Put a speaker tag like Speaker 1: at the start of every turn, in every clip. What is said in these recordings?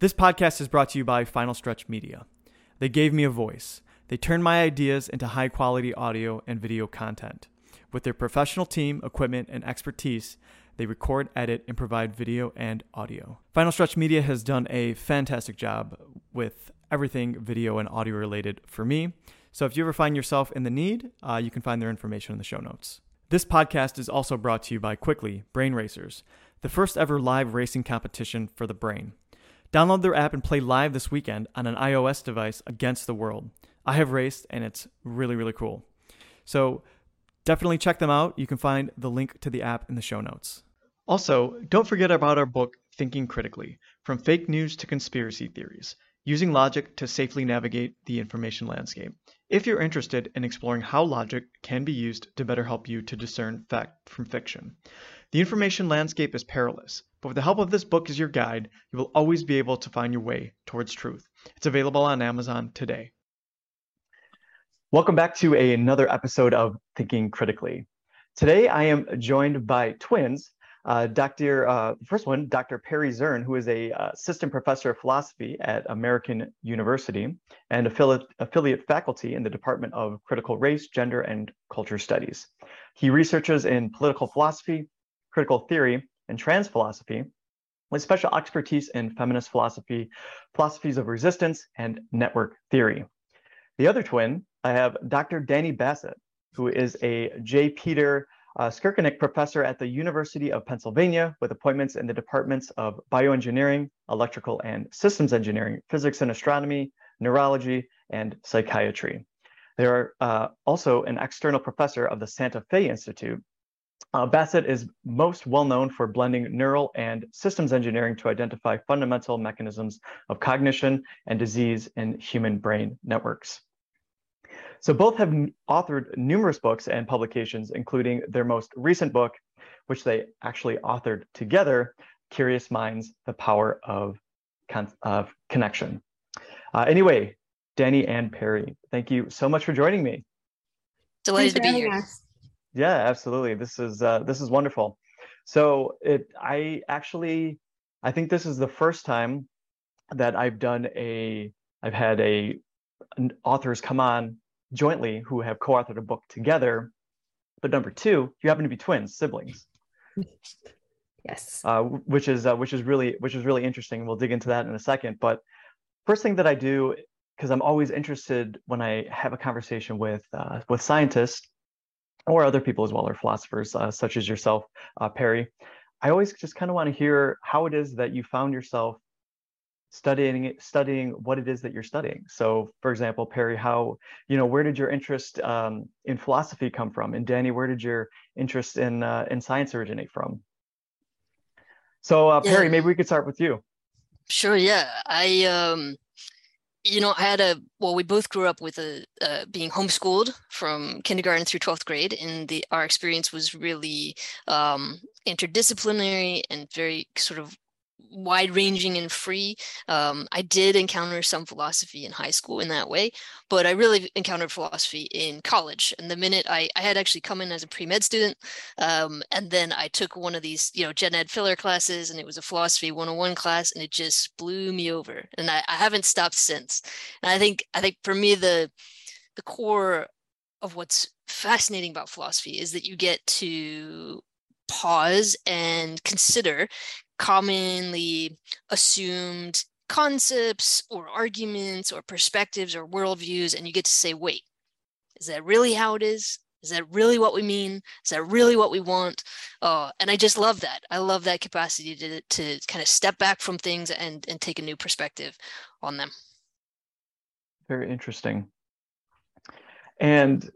Speaker 1: This podcast is brought to you by Final Stretch Media. They gave me a voice. They turned my ideas into high quality audio and video content. With their professional team, equipment, and expertise, they record, edit, and provide video and audio. Final Stretch Media has done a fantastic job with everything video and audio related for me. So if you ever find yourself in the need, uh, you can find their information in the show notes. This podcast is also brought to you by Quickly Brain Racers, the first ever live racing competition for the brain. Download their app and play live this weekend on an iOS device against the world. I have raced and it's really, really cool. So definitely check them out. You can find the link to the app in the show notes. Also, don't forget about our book, Thinking Critically From Fake News to Conspiracy Theories Using Logic to Safely Navigate the Information Landscape. If you're interested in exploring how logic can be used to better help you to discern fact from fiction, the information landscape is perilous, but with the help of this book as your guide, you will always be able to find your way towards truth. It's available on Amazon today. Welcome back to a, another episode of Thinking Critically. Today I am joined by twins uh, Dr. Uh, first one, Dr. Perry Zurn, who is a uh, assistant professor of philosophy at American University and affiliate, affiliate faculty in the Department of Critical Race, Gender, and Culture Studies. He researches in political philosophy, critical theory, and trans philosophy, with special expertise in feminist philosophy, philosophies of resistance, and network theory. The other twin, I have Dr. Dani Bassett, who is a J. Peter uh, professor at the University of Pennsylvania with appointments in the departments of bioengineering, electrical and systems engineering, physics and astronomy, neurology, and psychiatry. They are uh, also an external professor of the Santa Fe Institute. Uh, Bassett is most well known for blending neural and systems engineering to identify fundamental mechanisms of cognition and disease in human brain networks. So both have authored numerous books and publications, including their most recent book, which they actually authored together, Curious Minds, The Power of, Con of Connection. Uh, anyway, Dani and Perry, thank you so much for joining me.
Speaker 2: Delighted to be here. Us.
Speaker 1: Yeah, absolutely. This is uh, this is wonderful. So it, I actually, I think this is the first time that I've done a, I've had a authors come on jointly who have co-authored a book together. But number two, you happen to be twins, siblings.
Speaker 2: Yes.
Speaker 1: Uh, which is uh, which is really which is really interesting. We'll dig into that in a second. But first thing that I do, because I'm always interested when I have a conversation with uh, with scientists or other people as well, or philosophers uh, such as yourself, uh, Perry. I always just kind of want to hear how it is that you found yourself studying studying what it is that you're studying so for example perry how you know where did your interest um, in philosophy come from and dani where did your interest in uh, in science originate from so uh, perry yeah. maybe we could start with you
Speaker 2: sure yeah i um you know i had a well we both grew up with a uh, being homeschooled from kindergarten through 12th grade and the our experience was really um interdisciplinary and very sort of wide ranging and free. Um, I did encounter some philosophy in high school in that way, but I really encountered philosophy in college. And the minute I, I had actually come in as a pre med student, um, and then I took one of these, you know, gen ed filler classes, and it was a philosophy 101 class, and it just blew me over. And I, I haven't stopped since. And I think I think for me the the core of what's fascinating about philosophy is that you get to pause and consider commonly assumed concepts or arguments or perspectives or worldviews, and you get to say, wait, is that really how it is? Is that really what we mean? Is that really what we want? Uh, and I just love that. I love that capacity to, to kind of step back from things and, and take a new perspective on them.
Speaker 1: Very interesting. And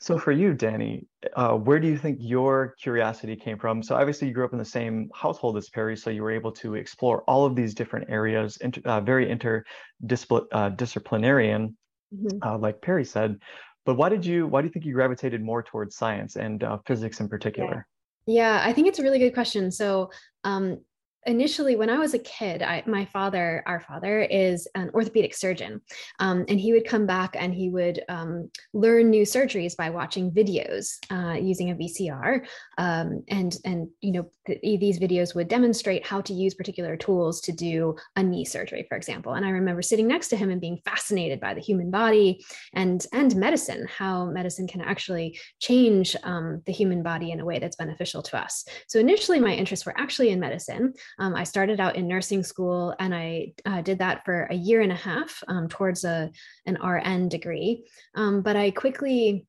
Speaker 1: so for you, Dani, uh, where do you think your curiosity came from? So obviously you grew up in the same household as Perry, so you were able to explore all of these different areas, inter, uh, very interdisciplinarian, uh, mm-hmm. uh, like Perry said. But why did you? Why do you think you gravitated more towards science and uh, physics in particular?
Speaker 3: Yeah. yeah, I think it's a really good question. So um, initially when i was a kid I, my father our father is an orthopedic surgeon um, and he would come back and he would um, learn new surgeries by watching videos uh, using a vcr um, and and you know th- these videos would demonstrate how to use particular tools to do a knee surgery for example. And i remember sitting next to him and being fascinated by the human body and and medicine how medicine can actually change um, the human body in a way that's beneficial to us. So initially my interests were actually in medicine um, I started out in nursing school and I uh, did that for a year and a half um, towards a, an RN degree. Um, but I quickly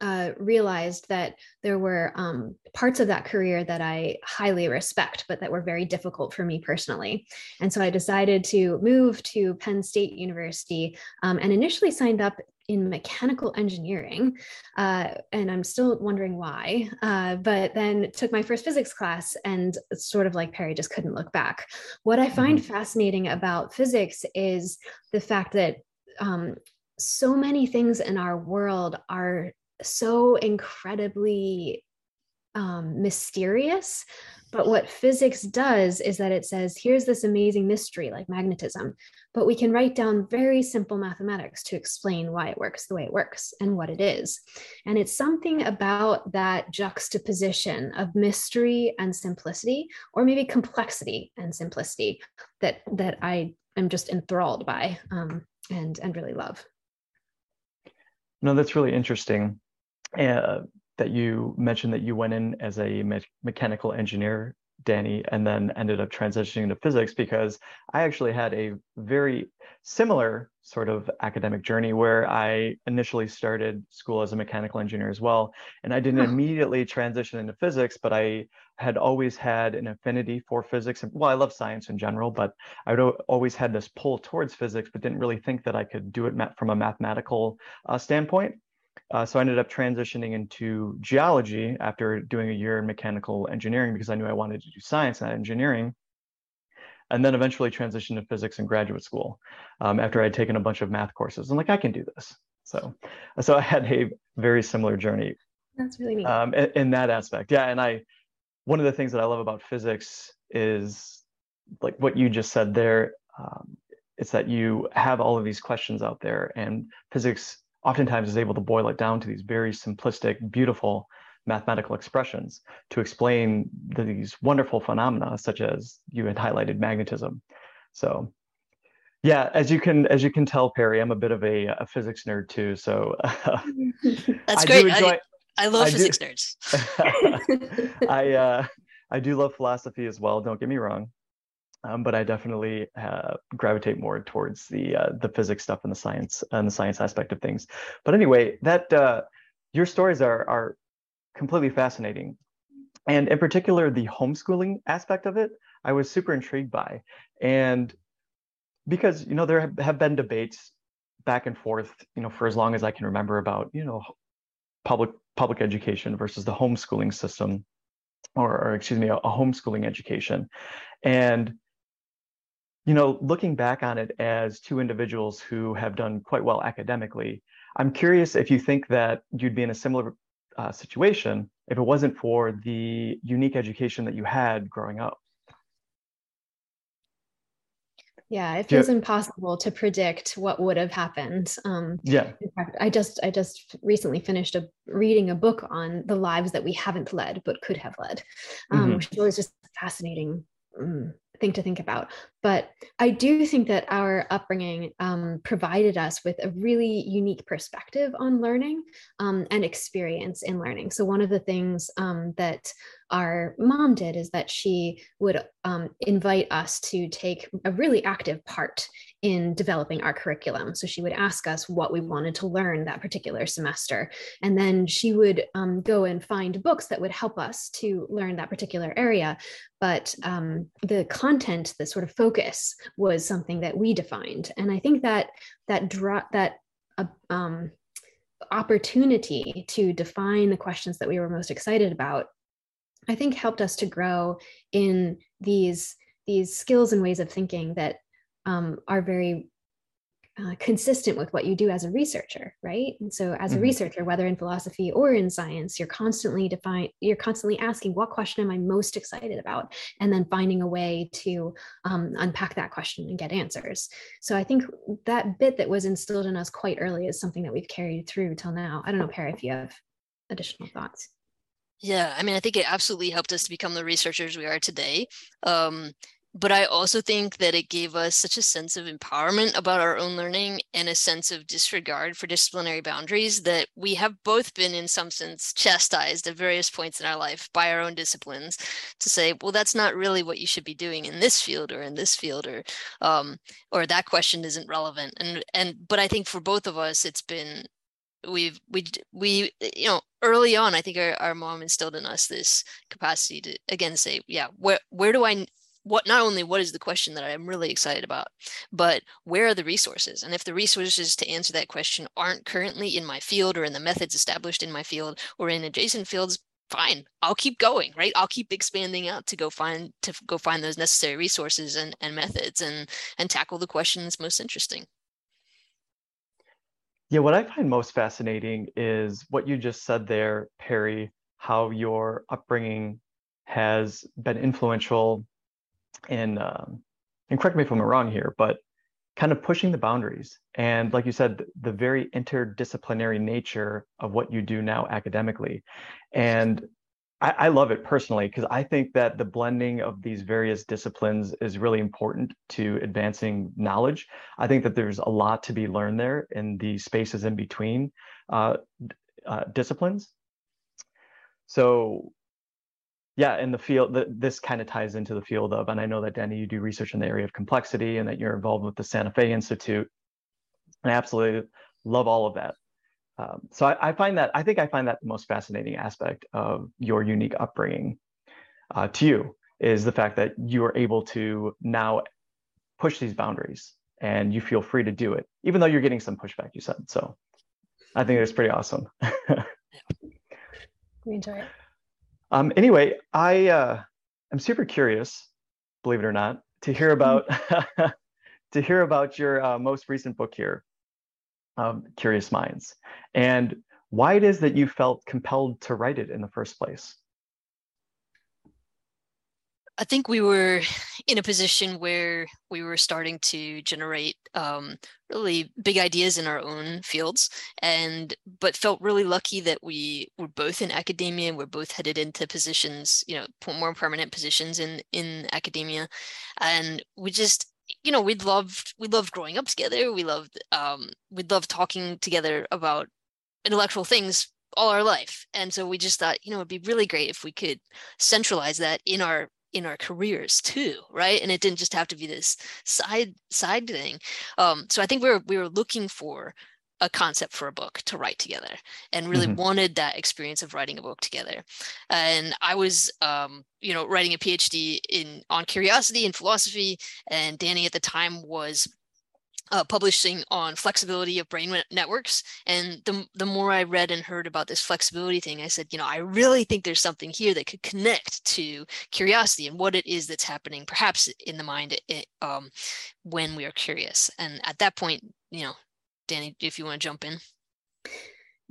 Speaker 3: uh, realized that there were um, parts of that career that I highly respect, but that were very difficult for me personally. And so I decided to move to Penn State University um, and initially signed up in mechanical engineering. Uh, and I'm still wondering why. Uh, but then took my first physics class and sort of like Perry just couldn't look back. What I find mm-hmm. fascinating about physics is the fact that um, so many things in our world are so incredibly um, mysterious. But what physics does is that it says, here's this amazing mystery like magnetism, but we can write down very simple mathematics to explain why it works the way it works and what it is. And it's something about that juxtaposition of mystery and simplicity, or maybe complexity and simplicity, that, that I am just enthralled by um, and, and really love.
Speaker 1: No, that's really interesting uh, that you mentioned that you went in as a me- mechanical engineer, Dani, and then ended up transitioning to physics because I actually had a very similar sort of academic journey where I initially started school as a mechanical engineer as well. And I didn't immediately transition into physics, but I had always had an affinity for physics. And well, I love science in general, but I would always had this pull towards physics, but didn't really think that I could do it from a mathematical uh, standpoint. Uh, so I ended up transitioning into geology after doing a year in mechanical engineering because I knew I wanted to do science and engineering. And then eventually transitioned to physics in graduate school um, after I had taken a bunch of math courses. I'm like, I can do this. So, so I had a very similar journey.
Speaker 3: That's really neat.
Speaker 1: Um, in, in that aspect, yeah. And I, one of the things that I love about physics is like what you just said there. Um, it's that you have all of these questions out there, and physics oftentimes is able to boil it down to these very simplistic, beautiful mathematical expressions to explain these wonderful phenomena, such as you had highlighted magnetism. So yeah, as you can as you can tell, Perry, I'm a bit of a, a physics nerd too. So
Speaker 2: that's I great. Enjoy, I, I, love I physics do,
Speaker 1: nerds. I uh, I do love philosophy as well. Don't get me wrong um, but I definitely uh, gravitate more towards the uh, the physics stuff and the science and the science aspect of things. But anyway, that uh, your stories are are completely fascinating, and in particular the homeschooling aspect of it, I was super intrigued by, and because you know there have been debates back and forth, you know, for as long as I can remember about you know public public education versus the homeschooling system or, or, excuse me, a, a, homeschooling education. And you know, looking back on it as two individuals who have done quite well academically, I'm curious if you think that you'd be in a similar uh, situation if it wasn't for the unique education that you had growing up.
Speaker 3: Yeah, it feels yeah. impossible to predict what would have happened. Um,
Speaker 1: yeah.
Speaker 3: In fact, I just I just recently finished a reading a book on the lives that we haven't led but could have led, um, mm-hmm. which was just fascinating um, thing to think about. But I do think that our upbringing um, provided us with a really unique perspective on learning um, and experience in learning. So, one of the things um, that our mom did is that she would um, invite us to take a really active part in developing our curriculum. So she would ask us what we wanted to learn that particular semester. And then she would um, go and find books that would help us to learn that particular area. But um, the content, the sort of focus was something that we defined. And I think that that drop that uh, um, opportunity to define the questions that we were most excited about I think helped us to grow in these these skills and ways of thinking that um, are very uh, consistent with what you do as a researcher right? And so as a mm-hmm. researcher whether in philosophy or in science you're constantly define you're constantly asking what question am i most excited about? and then finding a way to um, unpack that question and get answers. So i think that bit that was instilled in us quite early is something that we've carried through till now. I don't know perry if you have additional thoughts.
Speaker 2: Yeah i mean i think it absolutely helped us to become the researchers we are today. Um, but I also think that it gave us such a sense of empowerment about our own learning and a sense of disregard for disciplinary boundaries that we have both been, in some sense, chastised at various points in our life by our own disciplines to say, well, that's not really what you should be doing in this field or in this field, or um, or that question isn't relevant. And and but I think for both of us, it's been we've we we you know early on i think our, our mom instilled in us this capacity to again say yeah where where do i what not only what is the question that I'm really excited about, but where are the resources? And if the resources to answer that question aren't currently in my field or in the methods established in my field or in adjacent fields, fine i'll keep going right i'll keep expanding out to go find to go find those necessary resources and, and methods and and tackle the questions most interesting
Speaker 1: yeah what i find most fascinating is what you just said there perry how your upbringing has been influential in um, and correct me if I'm wrong here, but kind of pushing the boundaries and like you said the very interdisciplinary nature of what you do now academically and I, I love it personally because I think that the blending of these various disciplines is really important to advancing knowledge. I think that there's a lot to be learned there in the spaces in between uh, uh, disciplines. So yeah, in the field, that this kind of ties into the field of, and I know that Dani, you do research in the area of complexity and that you're involved with the Santa Fe Institute. I absolutely love all of that. Um, so I, I, find that, I think I find that the most fascinating aspect of your unique upbringing uh, to you is the fact that you are able to now push these boundaries and you feel free to do it, even though you're getting some pushback, you said. So I think it's pretty awesome.
Speaker 3: we enjoy it.
Speaker 1: Um, anyway, I uh, am super curious, believe it or not, to hear about to hear about your uh, most recent book here, um, Curious Minds, and why it is that you felt compelled to write it in the first place.
Speaker 2: I think we were in a position where we were starting to generate um, really big ideas in our own fields, and but felt really lucky that we were both in academia and we're both headed into positions, you know, more permanent positions in in academia, and we just you know we loved we loved growing up together. We loved um we loved talking together about intellectual things all our life. And so we just thought you know it'd be really great if we could centralize that in our in our careers too right? And it didn't just have to be this side side thing. Um, so i think we were we were looking for a concept for a book to write together and really mm-hmm. wanted that experience of writing a book together. And i was um, you know writing a phd in on curiosity and philosophy and dani at the time was uh, publishing on flexibility of brain networks. And the, the more I read and heard about this flexibility thing, I said, you know, I really think there's something here that could connect to curiosity and what it is that's happening, perhaps in the mind it, um, when we are curious. And at that point, you know, Dani, if you want to jump in.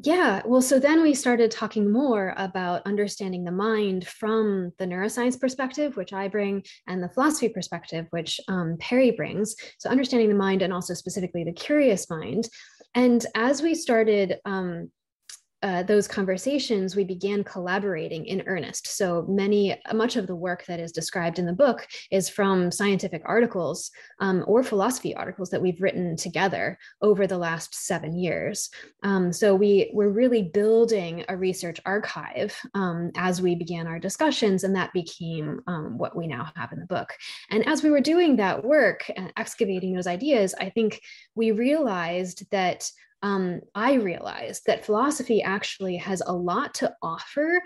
Speaker 3: Yeah, well, so then we started talking more about understanding the mind from the neuroscience perspective, which I bring, and the philosophy perspective, which um, Perry brings. So, understanding the mind and also specifically the curious mind. And as we started um, uh, those conversations, we began collaborating in earnest. So many, much of the work that is described in the book is from scientific articles um, or philosophy articles that we've written together over the last seven years. Um, so we were really building a research archive um, as we began our discussions, and that became um, what we now have in the book. And as we were doing that work, and excavating those ideas, I think we realized that um, I realized that philosophy actually has a lot to offer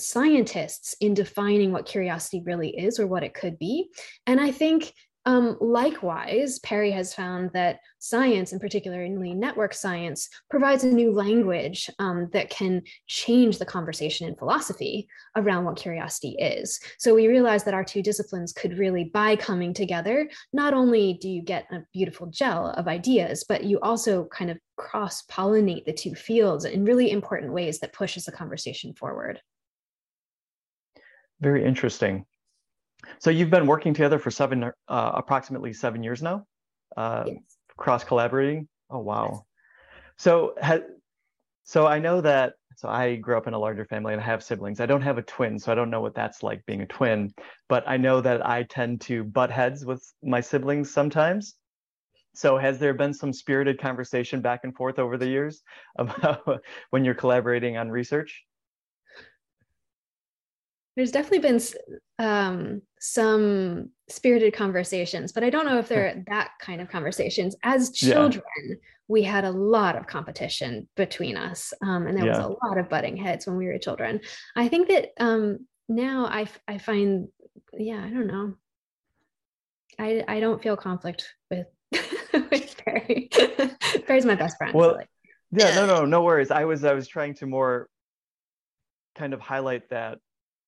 Speaker 3: scientists in defining what curiosity really is or what it could be. And I think um, likewise, Perry has found that science, and particularly network science, provides a new language um, that can change the conversation in philosophy around what curiosity is. So we realized that our two disciplines could really, by coming together, not only do you get a beautiful gel of ideas, but you also kind of cross pollinate the two fields in really important ways that pushes the conversation forward.
Speaker 1: Very interesting. So you've been working together for seven, uh, approximately seven years now, uh, yes. cross collaborating. Oh wow! Yes. So ha- so I know that. So I grew up in a larger family and I have siblings. I don't have a twin, so I don't know what that's like being a twin. But I know that I tend to butt heads with my siblings sometimes. So has there been some spirited conversation back and forth over the years about when you're collaborating on research?
Speaker 3: There's definitely been um, some spirited conversations, but I don't know if they're that kind of conversations. As children, yeah. we had a lot of competition between us, um, and there yeah. was a lot of butting heads when we were children. I think that um, now I I find, yeah, I don't know. I I don't feel conflict with with Perry. Perry's my best friend.
Speaker 1: Well, so like, yeah, no, no, no worries. I was I was trying to more kind of highlight that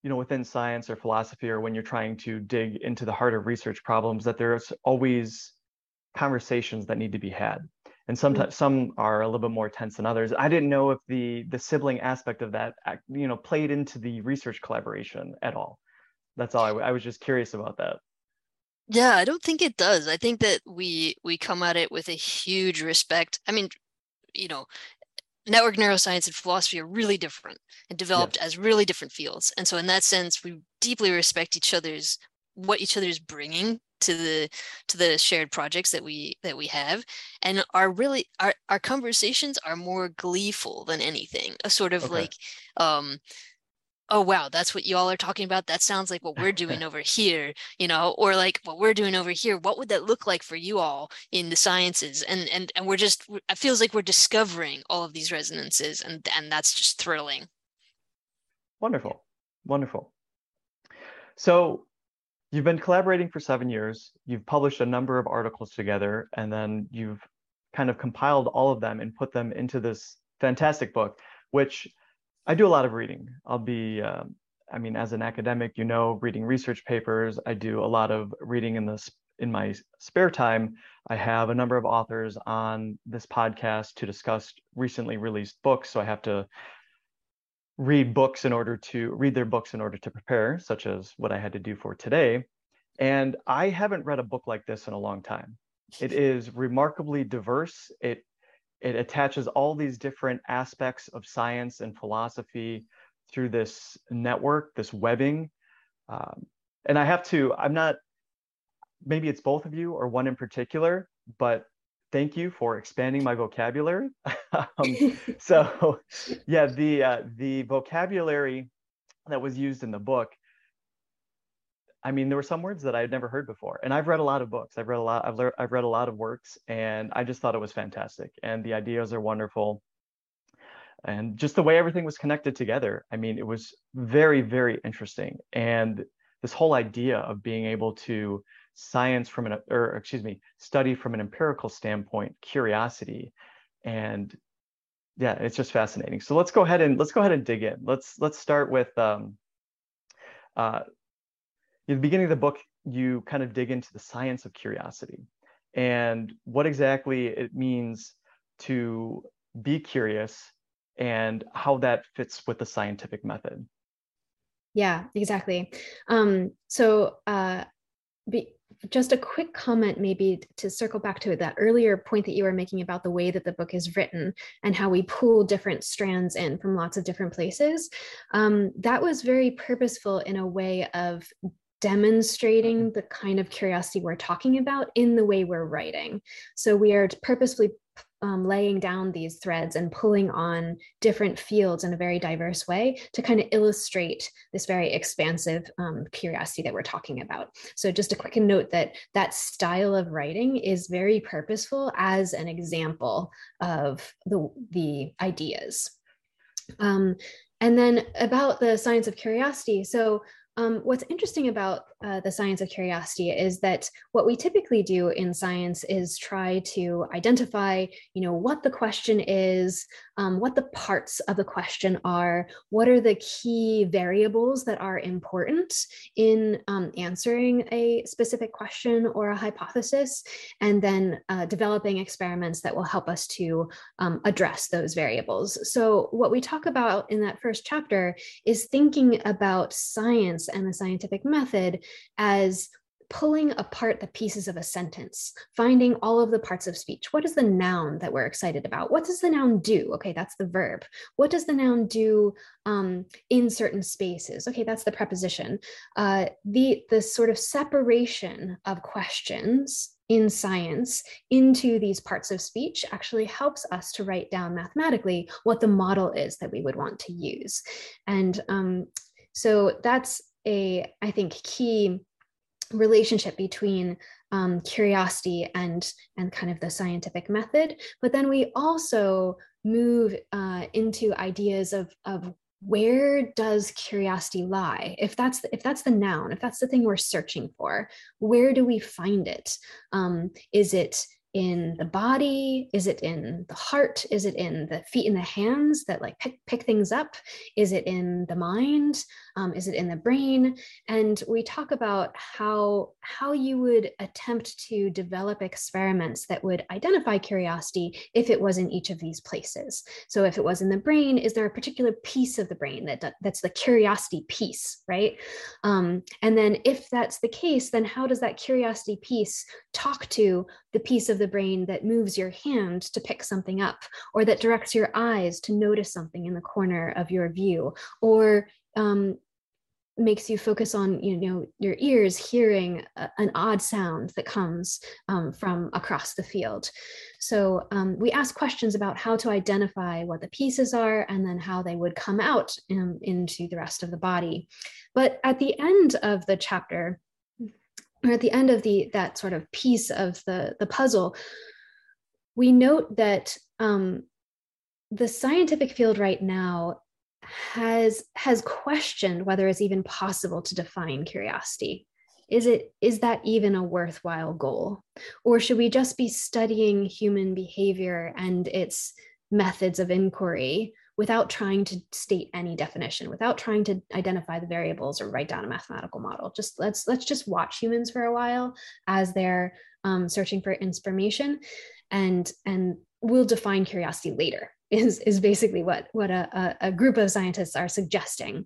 Speaker 1: you know within science or philosophy or when you're trying to dig into the heart of research problems that there's always conversations that need to be had. And sometimes mm-hmm. some are a little bit more tense than others. I didn't know if the the sibling aspect of that you know played into the research collaboration at all. That's all I, I was just curious about that.
Speaker 2: Yeah i don't think it does. I think that we we come at it with a huge respect i mean you know network neuroscience and philosophy are really different and developed as really different fields. And so in that sense, we deeply respect each other's what each other is bringing to the to the shared projects that we that we have and are really our our conversations are more gleeful than anything a sort of okay. like um oh wow that's what y'all are talking about? That sounds like what we're doing over here you know or like what we're doing over here what would that look like for you all in the sciences? And and and we're just it feels like we're discovering all of these resonances and and that's just thrilling.
Speaker 1: Wonderful. Wonderful. So you've been collaborating for seven years you've published a number of articles together and then you've kind of compiled all of them and put them into this fantastic book which I do a lot of reading. I'll be, uh, I mean, as an academic, you know, reading research papers. I do a lot of reading in this in my spare time. I have a number of authors on this podcast to discuss recently released books, so I have to read books in order to read their books in order to prepare, such as what I had to do for today. And I haven't read a book like this in a long time. It is remarkably diverse. It it attaches all these different aspects of science and philosophy through this network, this webbing. Um, and I have to, I'm not, maybe it's both of you or one in particular, but thank you for expanding my vocabulary. um, so yeah, the, uh, the vocabulary that was used in the book I mean, there were some words that I had never heard before, and I've read a lot of books. I've read a lot. I've, le- I've read a lot of works, and I just thought it was fantastic. And the ideas are wonderful, and just the way everything was connected together. I mean, it was very, very interesting. And this whole idea of being able to science from an, or excuse me, study from an empirical standpoint, curiosity, and yeah, it's just fascinating. So let's go ahead and let's go ahead and dig in. Let's let's start with um, uh, the beginning of the book, you kind of dig into the science of curiosity and what exactly it means to be curious and how that fits with the scientific method.
Speaker 3: Yeah, exactly. Um, so, uh, be, just a quick comment, maybe to circle back to that earlier point that you were making about the way that the book is written and how we pull different strands in from lots of different places. Um, that was very purposeful in a way of demonstrating the kind of curiosity we're talking about in the way we're writing. So we are purposefully um, laying down these threads and pulling on different fields in a very diverse way to kind of illustrate this very expansive um, curiosity that we're talking about. So just a quick note that that style of writing is very purposeful as an example of the, the ideas. Um, and then about the science of curiosity. So um, what's interesting about uh, the science of curiosity is that what we typically do in science is try to identify, you know, what the question is, um, what the parts of the question are, what are the key variables that are important in um, answering a specific question or a hypothesis, and then uh, developing experiments that will help us to um, address those variables. So what we talk about in that first chapter is thinking about science and the scientific method as pulling apart the pieces of a sentence, finding all of the parts of speech. What is the noun that we're excited about? What does the noun do? Okay, that's the verb. What does the noun do um, in certain spaces? Okay, that's the preposition. Uh, the, the sort of separation of questions in science into these parts of speech actually helps us to write down mathematically what the model is that we would want to use. And um, so that's a, I think, key relationship between um, curiosity and and kind of the scientific method but then we also move uh, into ideas of of where does curiosity lie if that's the, if that's the noun if that's the thing we're searching for where do we find it? Um, is it in the body? Is it in the heart? Is it in the feet and the hands that like pick, pick things up? Is it in the mind? Um, is it in the brain? And we talk about how, how you would attempt to develop experiments that would identify curiosity if it was in each of these places. So if it was in the brain, is there a particular piece of the brain that, that's the curiosity piece, right? Um, and then if that's the case, then how does that curiosity piece talk to the piece of the brain that moves your hand to pick something up or that directs your eyes to notice something in the corner of your view or um, makes you focus on you know your ears hearing a, an odd sound that comes um, from across the field. So um, we ask questions about how to identify what the pieces are and then how they would come out in, into the rest of the body. But at the end of the chapter or at the end of the that sort of piece of the the puzzle we note that um, the scientific field right now has has questioned whether it's even possible to define curiosity. Is it is that even a worthwhile goal? Or should we just be studying human behavior and its methods of inquiry without trying to state any definition without trying to identify the variables or write down a mathematical model just let's let's just watch humans for a while as they're um, searching for information and and we'll define curiosity later is, is basically what, what a, a group of scientists are suggesting.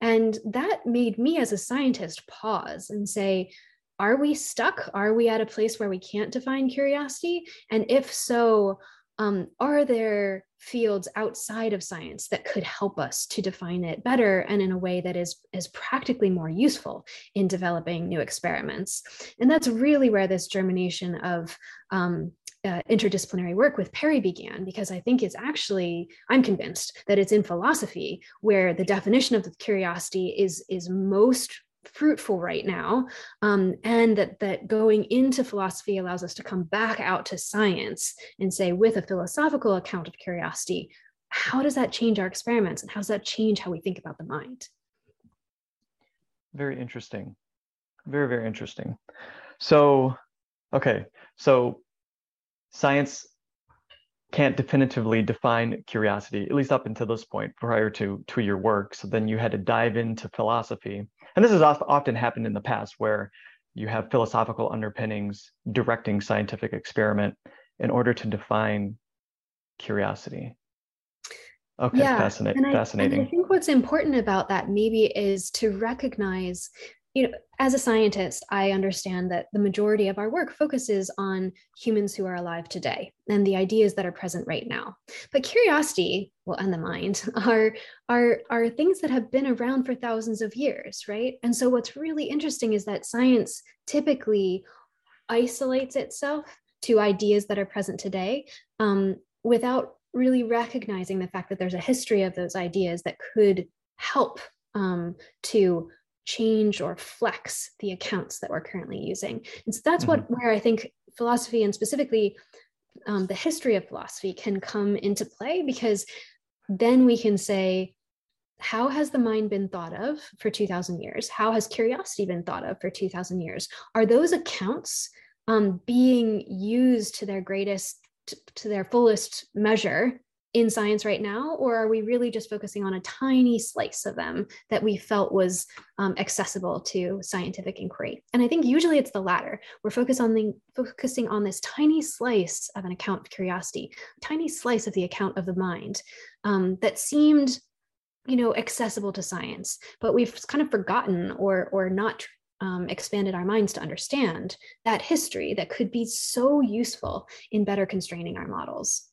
Speaker 3: And that made me as a scientist pause and say, are we stuck? Are we at a place where we can't define curiosity? And if so, um, are there fields outside of science that could help us to define it better and in a way that is, is practically more useful in developing new experiments? And that's really where this germination of um, uh, interdisciplinary work with Perry began, because I think it's actually, I'm convinced that it's in philosophy where the definition of the curiosity is, is most fruitful right now um, and that that going into philosophy allows us to come back out to science and say with a philosophical account of curiosity how does that change our experiments? And how does that change how we think about the mind?
Speaker 1: Very interesting. Very very interesting. So okay. So science can't definitively define curiosity, at least up until this point, prior to, to your work. So then you had to dive into philosophy. And this has often happened in the past where you have philosophical underpinnings directing scientific experiment in order to define curiosity. Okay, yeah, fascinating.
Speaker 3: I,
Speaker 1: fascinating.
Speaker 3: I think what's important about that maybe is to recognize you know, as a scientist, I understand that the majority of our work focuses on humans who are alive today and the ideas that are present right now. But curiosity, well, and the mind are, are, are things that have been around for thousands of years, right? And so what's really interesting is that science typically isolates itself to ideas that are present today um, without really recognizing the fact that there's a history of those ideas that could help um, to change or flex the accounts that we're currently using. And so that's mm-hmm. what where I think philosophy and specifically um, the history of philosophy can come into play because then we can say, how has the mind been thought of for 2000 years how has curiosity been thought of for 2000 years are those accounts um, being used to their greatest to, to their fullest measure in science right now or are we really just focusing on a tiny slice of them that we felt was um, accessible to scientific inquiry? And i think usually it's the latter. We're focused on the, focusing on this tiny slice of an account of curiosity tiny slice of the account of the mind um, that seemed you know accessible to science but we've kind of forgotten or or not um, expanded our minds to understand that history that could be so useful in better constraining our models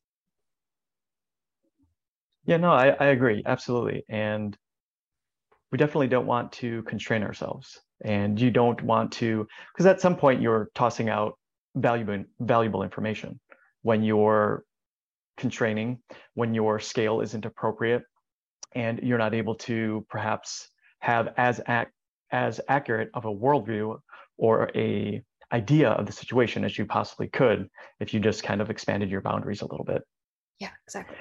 Speaker 1: yeah no I, I agree absolutely and we definitely don't want to constrain ourselves and you don't want to because at some point you're tossing out valuable valuable information when you're constraining when your scale isn't appropriate and you're not able to perhaps have as ac- as accurate of a worldview or a idea of the situation as you possibly could if you just kind of expanded your boundaries a little bit.
Speaker 3: Yeah, exactly.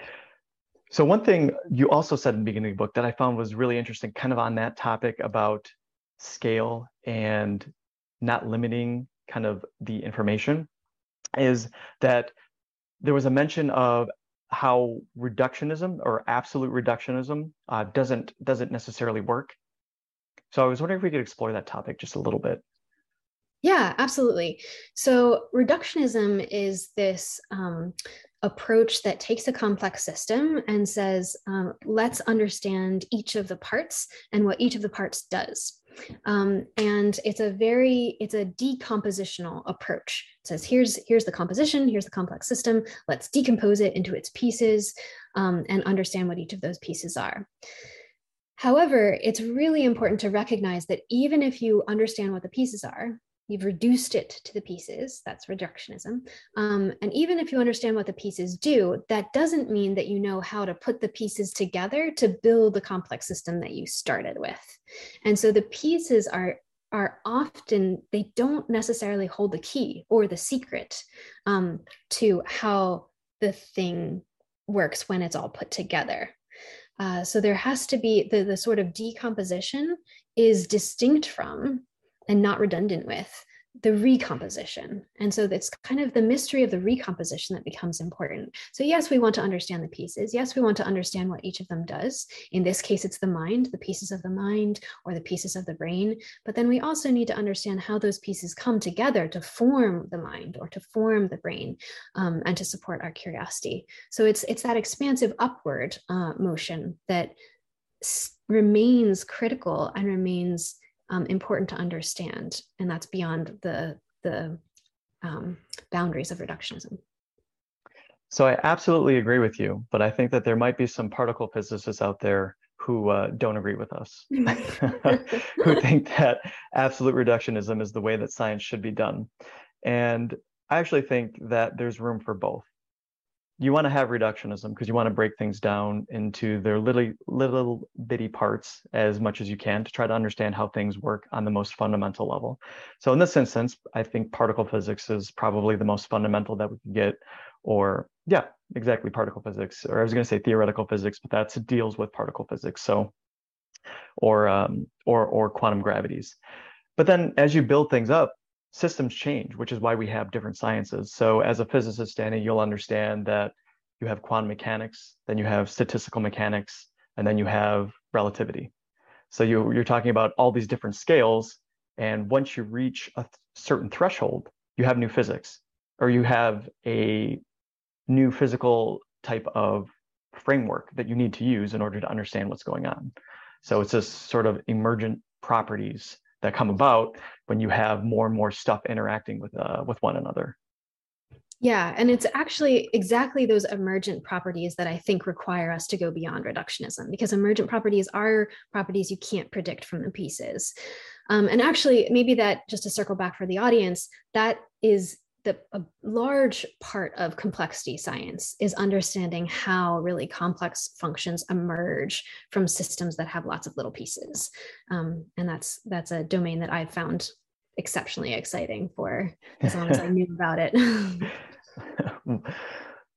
Speaker 1: So one thing you also said in the beginning of the book that I found was really interesting, kind of on that topic about scale and not limiting kind of the information, is that there was a mention of how reductionism or absolute reductionism uh, doesn't doesn't necessarily work. So I was wondering if we could explore that topic just a little bit.
Speaker 3: Yeah, absolutely. So reductionism is this um, approach that takes a complex system and says, um, let's understand each of the parts and what each of the parts does. Um, and it's a very it's a decompositional approach. It says here's here's the composition here's the complex system. Let's decompose it into its pieces um, and understand what each of those pieces are. However it's really important to recognize that even if you understand what the pieces are you've reduced it to the pieces that's reductionism um, and even if you understand what the pieces do that doesn't mean that you know how to put the pieces together to build the complex system that you started with. And so the pieces are are often they don't necessarily hold the key or the secret um, to how the thing works when it's all put together. Uh, so there has to be the, the sort of decomposition is distinct from and not redundant with the recomposition. And so it's kind of the mystery of the recomposition that becomes important. So, yes, we want to understand the pieces. Yes, we want to understand what each of them does. In this case, it's the mind, the pieces of the mind, or the pieces of the brain. But then we also need to understand how those pieces come together to form the mind or to form the brain um, and to support our curiosity. So, it's, it's that expansive upward uh, motion that remains critical and remains um, important to understand, and that's beyond the the um, boundaries of reductionism.
Speaker 1: So I absolutely agree with you, but I think that there might be some particle physicists out there who uh, don't agree with us, who think that absolute reductionism is the way that science should be done. And I actually think that there's room for both you want to have reductionism because you want to break things down into their little little bitty parts as much as you can to try to understand how things work on the most fundamental level. So in this instance, I think particle physics is probably the most fundamental that we can get, or yeah, exactly particle physics. Or I was going to say theoretical physics, but that deals with particle physics. So or um, or or quantum gravities. But then as you build things up, systems change, which is why we have different sciences. So as a physicist, Dani, you'll understand that you have quantum mechanics, then you have statistical mechanics, and then you have relativity. So you, you're talking about all these different scales. And once you reach a th- certain threshold, you have new physics, or you have a new physical type of framework that you need to use in order to understand what's going on. So it's this sort of emergent properties that come about when you have more and more stuff interacting with uh, with one another.
Speaker 3: Yeah, and it's actually exactly those emergent properties that I think require us to go beyond reductionism because emergent properties are properties you can't predict from the pieces. Um, and actually, maybe that just to circle back for the audience, that is the a large part of complexity science is understanding how really complex functions emerge from systems that have lots of little pieces um, and that's that's a domain that i've found exceptionally exciting for as long as i knew about it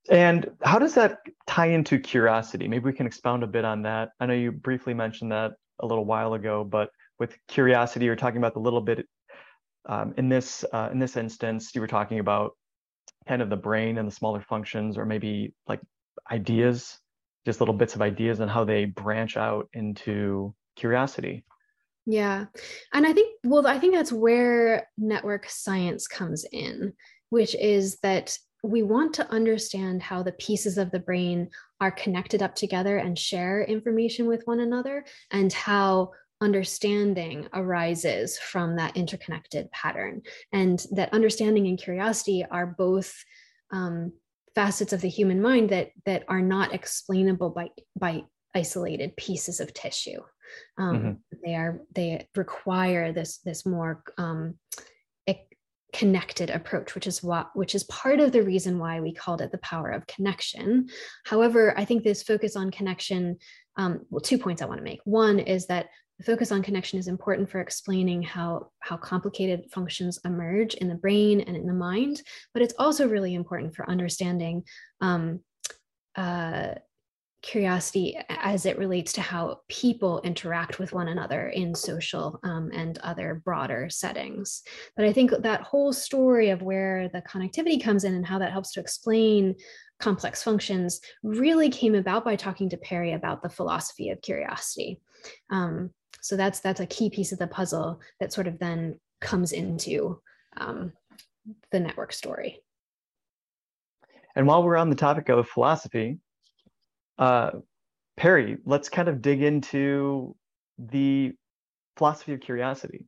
Speaker 1: and how does that tie into curiosity. Maybe we can expound a bit on that. I know you briefly mentioned that a little while ago, but with curiosity, you're talking about the little bit um, in this uh, in this instance, you were talking about kind of the brain and the smaller functions, or maybe like ideas, just little bits of ideas and how they branch out into curiosity.
Speaker 3: Yeah. And I think, well, I think that's where network science comes in, which is that we want to understand how the pieces of the brain are connected up together and share information with one another, and how understanding arises from that interconnected pattern. And that understanding and curiosity are both um, facets of the human mind that that are not explainable by by isolated pieces of tissue. Um, mm-hmm. They are they require this this more um, connected approach which is what which is part of the reason why we called it the power of connection however i think this focus on connection um, well two points i want to make one is that the focus on connection is important for explaining how how complicated functions emerge in the brain and in the mind but it's also really important for understanding um, uh, curiosity as it relates to how people interact with one another in social um, and other broader settings. But I think that whole story of where the connectivity comes in and how that helps to explain complex functions really came about by talking to Perry about the philosophy of curiosity. Um, so that's that's a key piece of the puzzle that sort of then comes into um, the network story.
Speaker 1: And while we're on the topic of philosophy, uh, Perry, let's kind of dig into the philosophy of curiosity.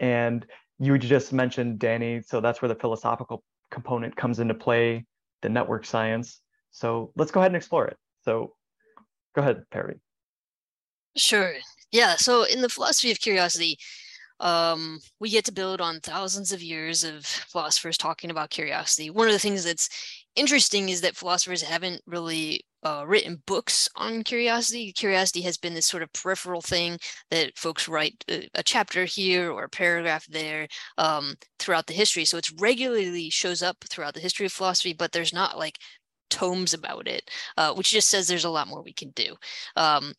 Speaker 1: And you just mentioned Dani, so that's where the philosophical component comes into play, the network science. So let's go ahead and explore it. So go ahead, Perry.
Speaker 2: Sure. Yeah. So in the philosophy of curiosity, um, we get to build on thousands of years of philosophers talking about curiosity. One of the things that's interesting is that philosophers haven't really uh, written books on curiosity. Curiosity has been this sort of peripheral thing that folks write a, a chapter here or a paragraph there um, throughout the history. So it's regularly shows up throughout the history of philosophy, but there's not like tomes about it, uh, which just says there's a lot more we can do. Um,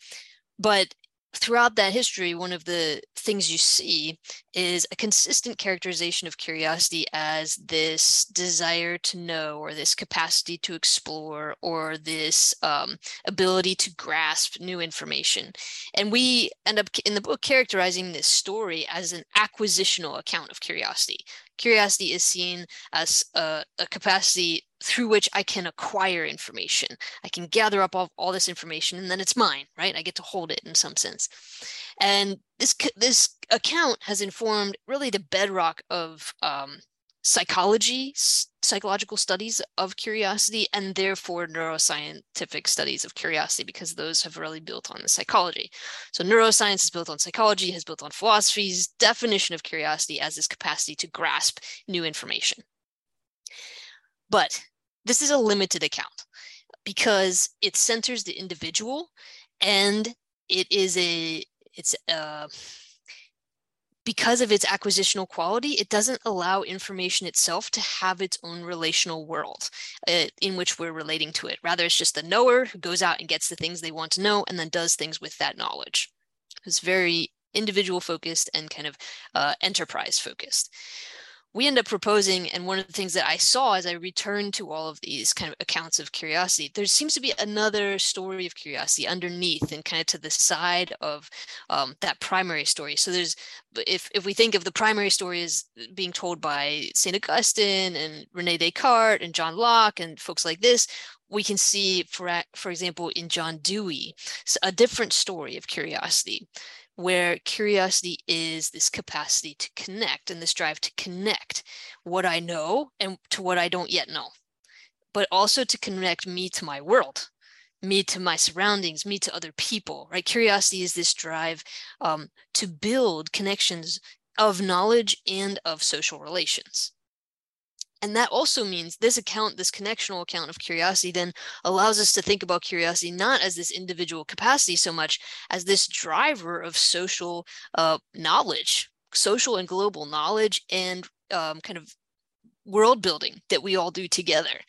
Speaker 2: but throughout that history, one of the things you see is a consistent characterization of curiosity as this desire to know, or this capacity to explore, or this um, ability to grasp new information. And we end up in the book characterizing this story as an acquisitional account of curiosity. Curiosity is seen as a, a capacity through which I can acquire information. I can gather up all, all this information and then it's mine, right? I get to hold it in some sense. And this this account has informed really the bedrock of um, psychology, psychological studies of curiosity, and therefore neuroscientific studies of curiosity, because those have really built on the psychology. So neuroscience is built on psychology, has built on philosophy's definition of curiosity as this capacity to grasp new information. But this is a limited account because it centers the individual and it is a it's uh because of its acquisitional quality, it doesn't allow information itself to have its own relational world uh, in which we're relating to it. Rather, it's just the knower who goes out and gets the things they want to know and then does things with that knowledge. It's very individual focused and kind of uh, enterprise focused we end up proposing, and one of the things that I saw as I returned to all of these kind of accounts of curiosity, there seems to be another story of curiosity underneath and kind of to the side of um, that primary story. So there's, if if we think of the primary story as being told by Saint Augustine and Rene Descartes and John Locke and folks like this, we can see, for for example, in John Dewey, a different story of curiosity where curiosity is this capacity to connect and this drive to connect what I know and to what I don't yet know, but also to connect me to my world, me to my surroundings, me to other people, right? Curiosity is this drive um, to build connections of knowledge and of social relations. And that also means this account, this connectional account of curiosity, then allows us to think about curiosity not as this individual capacity so much as this driver of social uh, knowledge, social and global knowledge, and um, kind of world building that we all do together.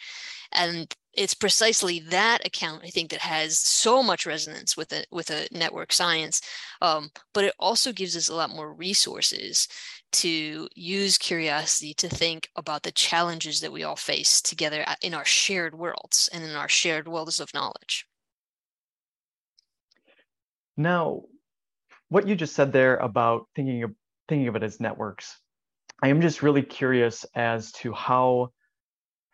Speaker 2: And it's precisely that account I think that has so much resonance with a with a network science, um, but it also gives us a lot more resources to use curiosity to think about the challenges that we all face together in our shared worlds and in our shared worlds of knowledge.
Speaker 1: Now, what you just said there about thinking of thinking of it as networks, I am just really curious as to how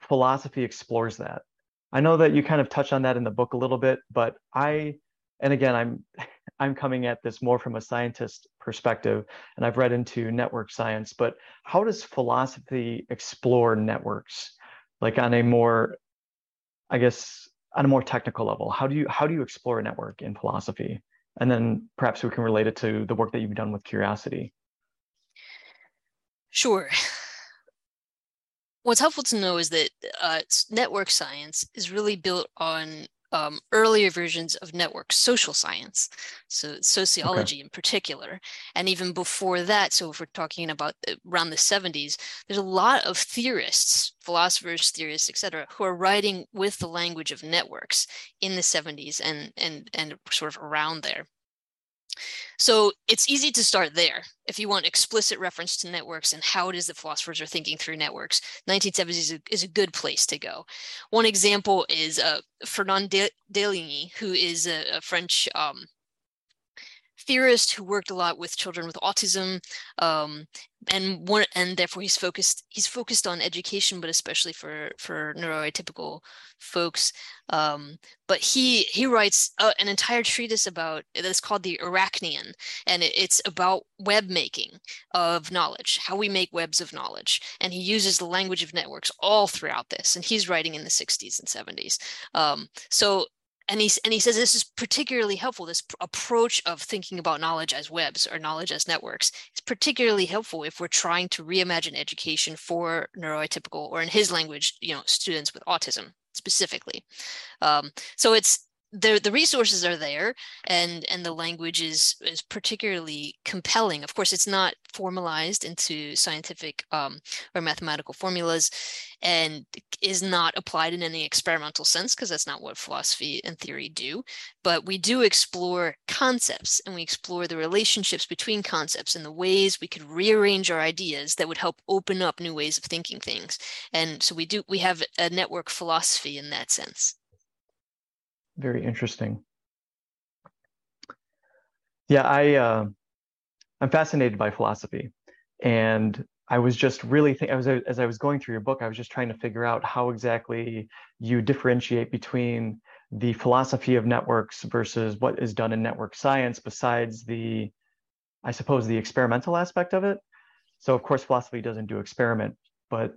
Speaker 1: philosophy explores that. I know that you kind of touch on that in the book a little bit, but I, and again, I'm, I'm coming at this more from a scientist perspective, and I've read into network science. But how does philosophy explore networks, like on a more, I guess, on a more technical level? How do you how do you explore a network in philosophy? And then perhaps we can relate it to the work that you've done with curiosity.
Speaker 2: Sure what's helpful to know is that uh, network science is really built on um, earlier versions of network social science, so sociology okay. in particular. And even before that, so if we're talking about the, around the 70s, there's a lot of theorists, philosophers, theorists, etc., who are writing with the language of networks in the 70s and and and sort of around there. So it's easy to start there. If you want explicit reference to networks and how it is that philosophers are thinking through networks, 1970s is a, is a good place to go. One example is uh, Fernand Deligny, who is a, a French um, theorist who worked a lot with children with autism, um, and one and therefore he's focused he's focused on education, but especially for for neuroatypical folks. Um, but he he writes uh, an entire treatise about that's called the Arachnean, and it, it's about web making of knowledge, how we make webs of knowledge, and he uses the language of networks all throughout this. And he's writing in the 60s and 70s. Um, so and he, and he says this is particularly helpful this approach of thinking about knowledge as webs or knowledge as networks. Is particularly helpful if we're trying to reimagine education for neuroatypical or in his language you know students with autism specifically. Um, so it's the the resources are there and and the language is is particularly compelling. Of course it's not formalized into scientific um, or mathematical formulas and is not applied in any experimental sense because that's not what philosophy and theory do. But we do explore concepts and we explore the relationships between concepts and the ways we could rearrange our ideas that would help open up new ways of thinking things. And so we do we have a network philosophy in that sense
Speaker 1: very interesting. Yeah, I uh, I'm fascinated by philosophy, and I was just really think I was as I was going through your book, I was just trying to figure out how exactly you differentiate between the philosophy of networks versus what is done in network science, besides the, I suppose, the experimental aspect of it. So of course, philosophy doesn't do experiment, but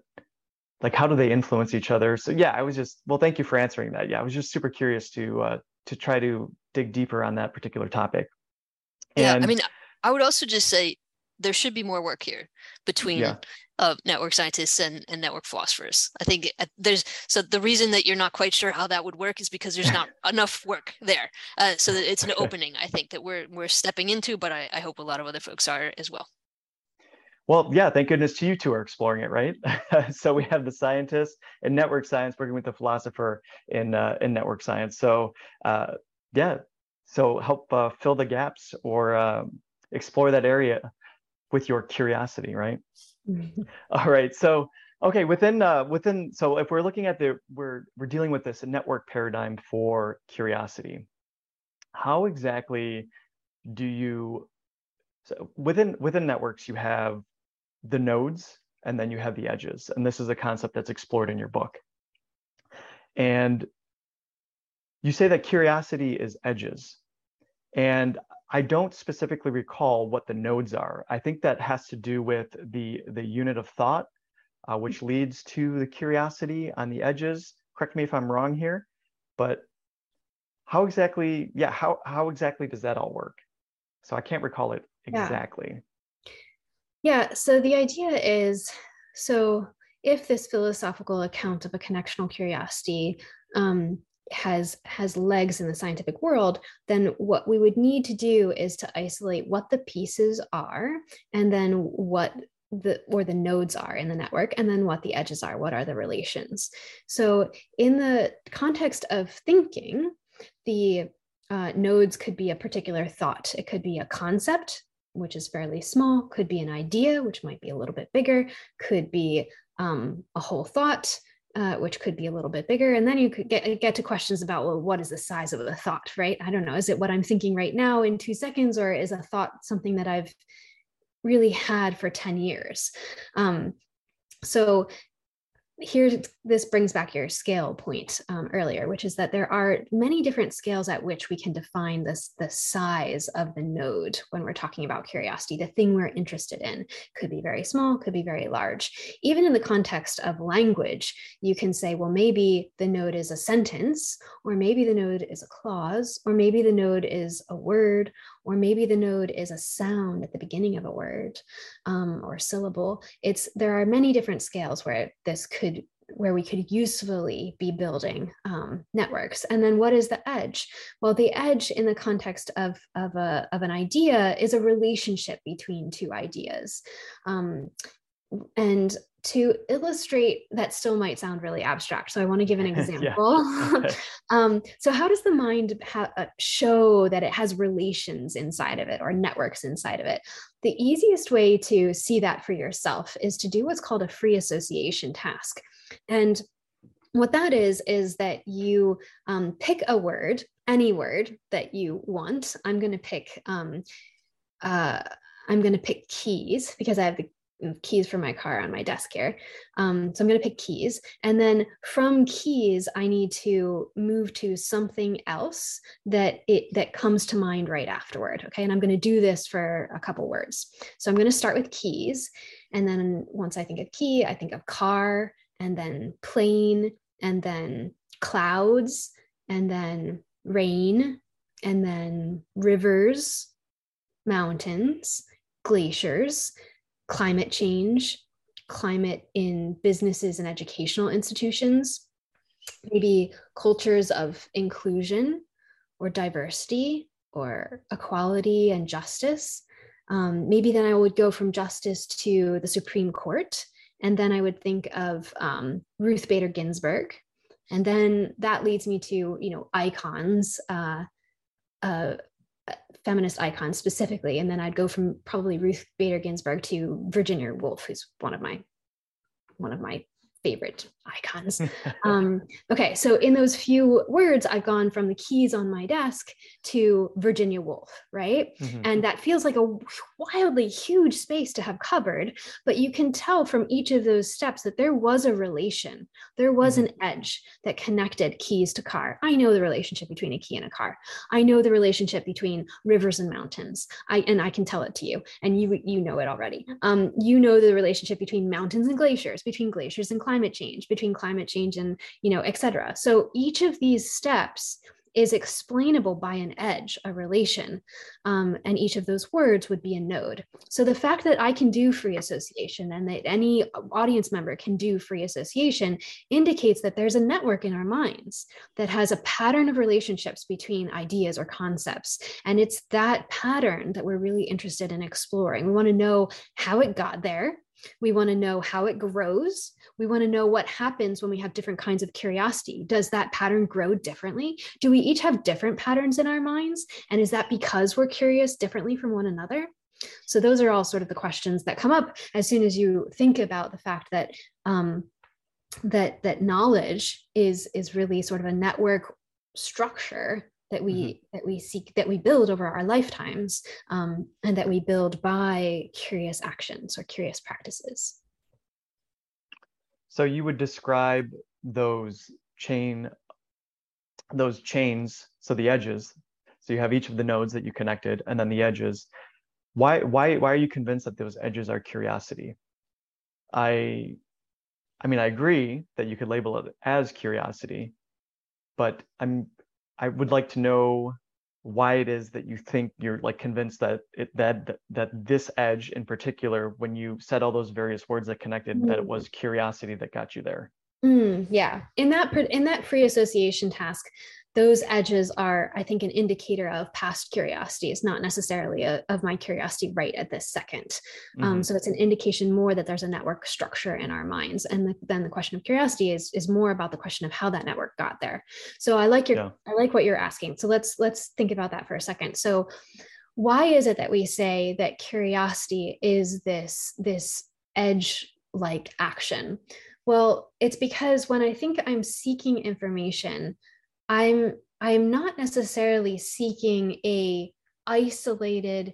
Speaker 1: like how do they influence each other? So yeah i was just well thank you for answering that. Yeah i was just super curious to uh, to try to dig deeper on that particular topic.
Speaker 2: And, yeah i mean i would also just say there should be more work here between yeah. uh, network scientists and, and network philosophers. I think uh, there's so the reason that you're not quite sure how that would work is because there's not enough work there. Uh, so that it's an opening i think that we're we're stepping into but I, I hope a lot of other folks are as well
Speaker 1: well, yeah, thank goodness to you two are exploring it, right? so we have the scientist in network science working with the philosopher in uh, in network science. So uh, yeah, so help uh, fill the gaps or um, explore that area with your curiosity, right? All right. So okay, within uh, within so if we're looking at the we're we're dealing with this a network paradigm for curiosity, how exactly do you so within within networks you have the nodes and then you have the edges. And this is a concept that's explored in your book. And you say that curiosity is edges. And I don't specifically recall what the nodes are. I think that has to do with the, the unit of thought, uh, which leads to the curiosity on the edges. Correct me if I'm wrong here, but how exactly, yeah, how, how exactly does that all work? So I can't recall it exactly.
Speaker 3: Yeah. Yeah, so the idea is so if this philosophical account of a connectional curiosity um, has has legs in the scientific world, then what we would need to do is to isolate what the pieces are and then what the or the nodes are in the network and then what the edges are what are the relations. So in the context of thinking the uh, nodes could be a particular thought. It could be a concept which is fairly small could be an idea which might be a little bit bigger could be um, a whole thought uh, which could be a little bit bigger. And then you could get, get to questions about, well, what is the size of the thought, right? I don't know. Is it what I'm thinking right now in two seconds, or is a thought something that I've really had for 10 years. Um, so here this brings back your scale point um, earlier which is that there are many different scales at which we can define this the size of the node when we're talking about curiosity. The thing we're interested in could be very small could be very large. Even in the context of language you can say well maybe the node is a sentence or maybe the node is a clause or maybe the node is a word or maybe the node is a sound at the beginning of a word um, or syllable. It's there are many different scales where this could where we could usefully be building um, networks. And then what is the edge? Well, the edge in the context of, of, a, of an idea is a relationship between two ideas. Um, and to illustrate that still might sound really abstract so i want to give an example. Um, so how does the mind ha- uh, show that it has relations inside of it or networks inside of it? The easiest way to see that for yourself is to do what's called a free association task. And what that is is that you um, pick a word any word that you want. I'm going to pick um, uh, i'm going to pick keys because i have the keys for my car on my desk here. Um, so I'm going to pick keys. And then from keys, I need to move to something else that it that comes to mind right afterward. Okay. And I'm going to do this for a couple words. So I'm going to start with keys. And then once I think of key, I think of car and then plane and then clouds and then rain and then rivers, mountains, glaciers climate change, climate in businesses and educational institutions, maybe cultures of inclusion or diversity or equality and justice. Um, maybe then I would go from justice to the Supreme Court. And then I would think of um, Ruth Bader Ginsburg. And then that leads me to, you know, icons, uh, uh, feminist icons specifically. And then I'd go from probably Ruth Bader Ginsburg to Virginia Woolf, who's one of my one of my favorite icons. um, okay, so in those few words, I've gone from the keys on my desk to Virginia Woolf, right? Mm-hmm. And that feels like a wildly huge space to have covered. But you can tell from each of those steps that there was a relation, there was mm-hmm. an edge that connected keys to car. I know the relationship between a key and a car. I know the relationship between rivers and mountains. I and I can tell it to you, and you you know it already. Um, you know the relationship between mountains and glaciers, between glaciers and climate change, between climate change and you know et cetera so each of these steps is explainable by an edge, a relation, um, and each of those words would be a node. So the fact that I can do free association and that any audience member can do free association indicates that there's a network in our minds that has a pattern of relationships between ideas or concepts. And it's that pattern that we're really interested in exploring. We want to know how it got there we want to know how it grows. We want to know what happens when we have different kinds of curiosity. Does that pattern grow differently? Do we each have different patterns in our minds? And is that because we're curious differently from one another? So, those are all sort of the questions that come up as soon as you think about the fact that. Um, that that knowledge is is really sort of a network structure that we mm-hmm. that we seek that we build over our lifetimes um, and that we build by curious actions or curious practices.
Speaker 1: So you would describe those chain those chains so the edges. So you have each of the nodes that you connected and then the edges. Why why why are you convinced that those edges are curiosity? I i mean i agree that you could label it as curiosity but i'm I would like to know why it is that you think you're like convinced that it that that, this edge in particular when you said all those various words that connected mm. that it mm. was curiosity that got you there
Speaker 3: mm, yeah in that in that free association task those edges are, I think, an indicator of past curiosity. It's not necessarily a, of my curiosity right at this 2nd um, mm-hmm. um, so it's an indication more that there's a network structure in our minds. And the, then the question of curiosity is is more about the question of how that network got there. So I like your yeah. I like what you're asking. So let's let's think about that for a second. So why is it that we say that curiosity is this this edge like action? Well, it's because when I think I'm seeking information, I'm I'm not necessarily seeking a isolated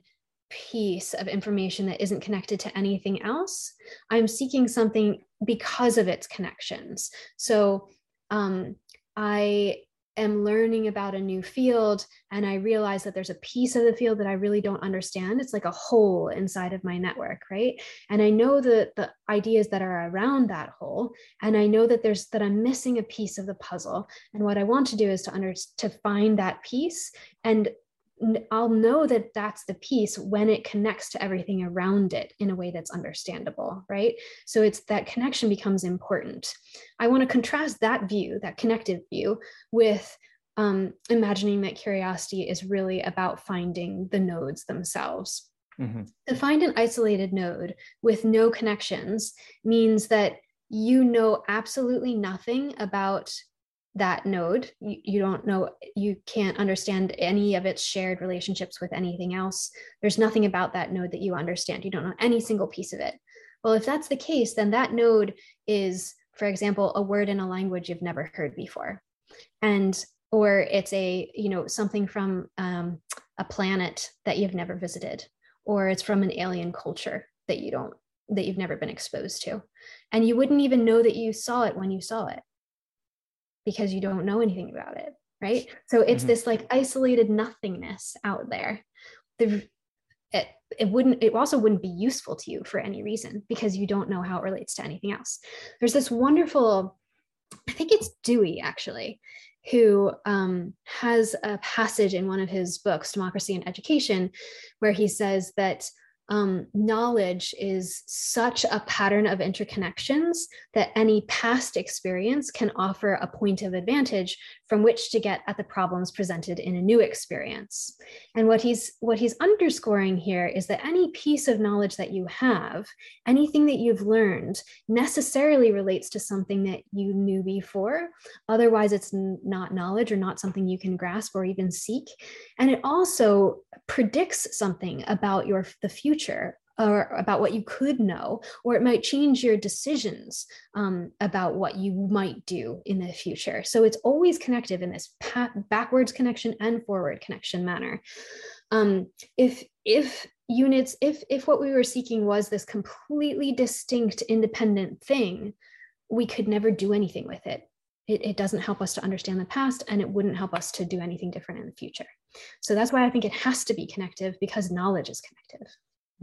Speaker 3: piece of information that isn't connected to anything else. I'm seeking something because of its connections. So um, I am learning about a new field and I realize that there's a piece of the field that I really don't understand. It's like a hole inside of my network, right? And I know the the ideas that are around that hole, and I know that there's that I'm missing a piece of the puzzle. And what I want to do is to under to find that piece and I'll know that that's the piece when it connects to everything around it in a way that's understandable, right? So it's that connection becomes important. I want to contrast that view, that connected view, with um, imagining that curiosity is really about finding the nodes themselves. Mm-hmm. To find an isolated node with no connections means that you know absolutely nothing about that node. You, you don't know, you can't understand any of its shared relationships with anything else. There's nothing about that node that you understand. You don't know any single piece of it. Well, if that's the case, then that node is, for example, a word in a language you've never heard before. And or it's a you know something from um, a planet that you've never visited or it's from an alien culture that you don't that you've never been exposed to and you wouldn't even know that you saw it when you saw it because you don't know anything about it right? So it's mm-hmm. this like isolated nothingness out there. The it, it wouldn't it also wouldn't be useful to you for any reason because you don't know how it relates to anything else. There's this wonderful i think it's dewey actually who um, has a passage in one of his books democracy and education where he says that um, knowledge is such a pattern of interconnections that any past experience can offer a point of advantage from which to get at the problems presented in a new experience. And what he's what he's underscoring here is that any piece of knowledge that you have, anything that you've learned, necessarily relates to something that you knew before. Otherwise, it's not knowledge or not something you can grasp or even seek. And it also predicts something about your the future or about what you could know, or it might change your decisions um, about what you might do in the future. So it's always connective in this backwards connection and forward connection manner. Um, if if units, if if what we were seeking was this completely distinct, independent thing, we could never do anything with it. It, it doesn't help us to understand the past, and it wouldn't help us to do anything different in the future. So that's why I think it has to be connective because knowledge is connective.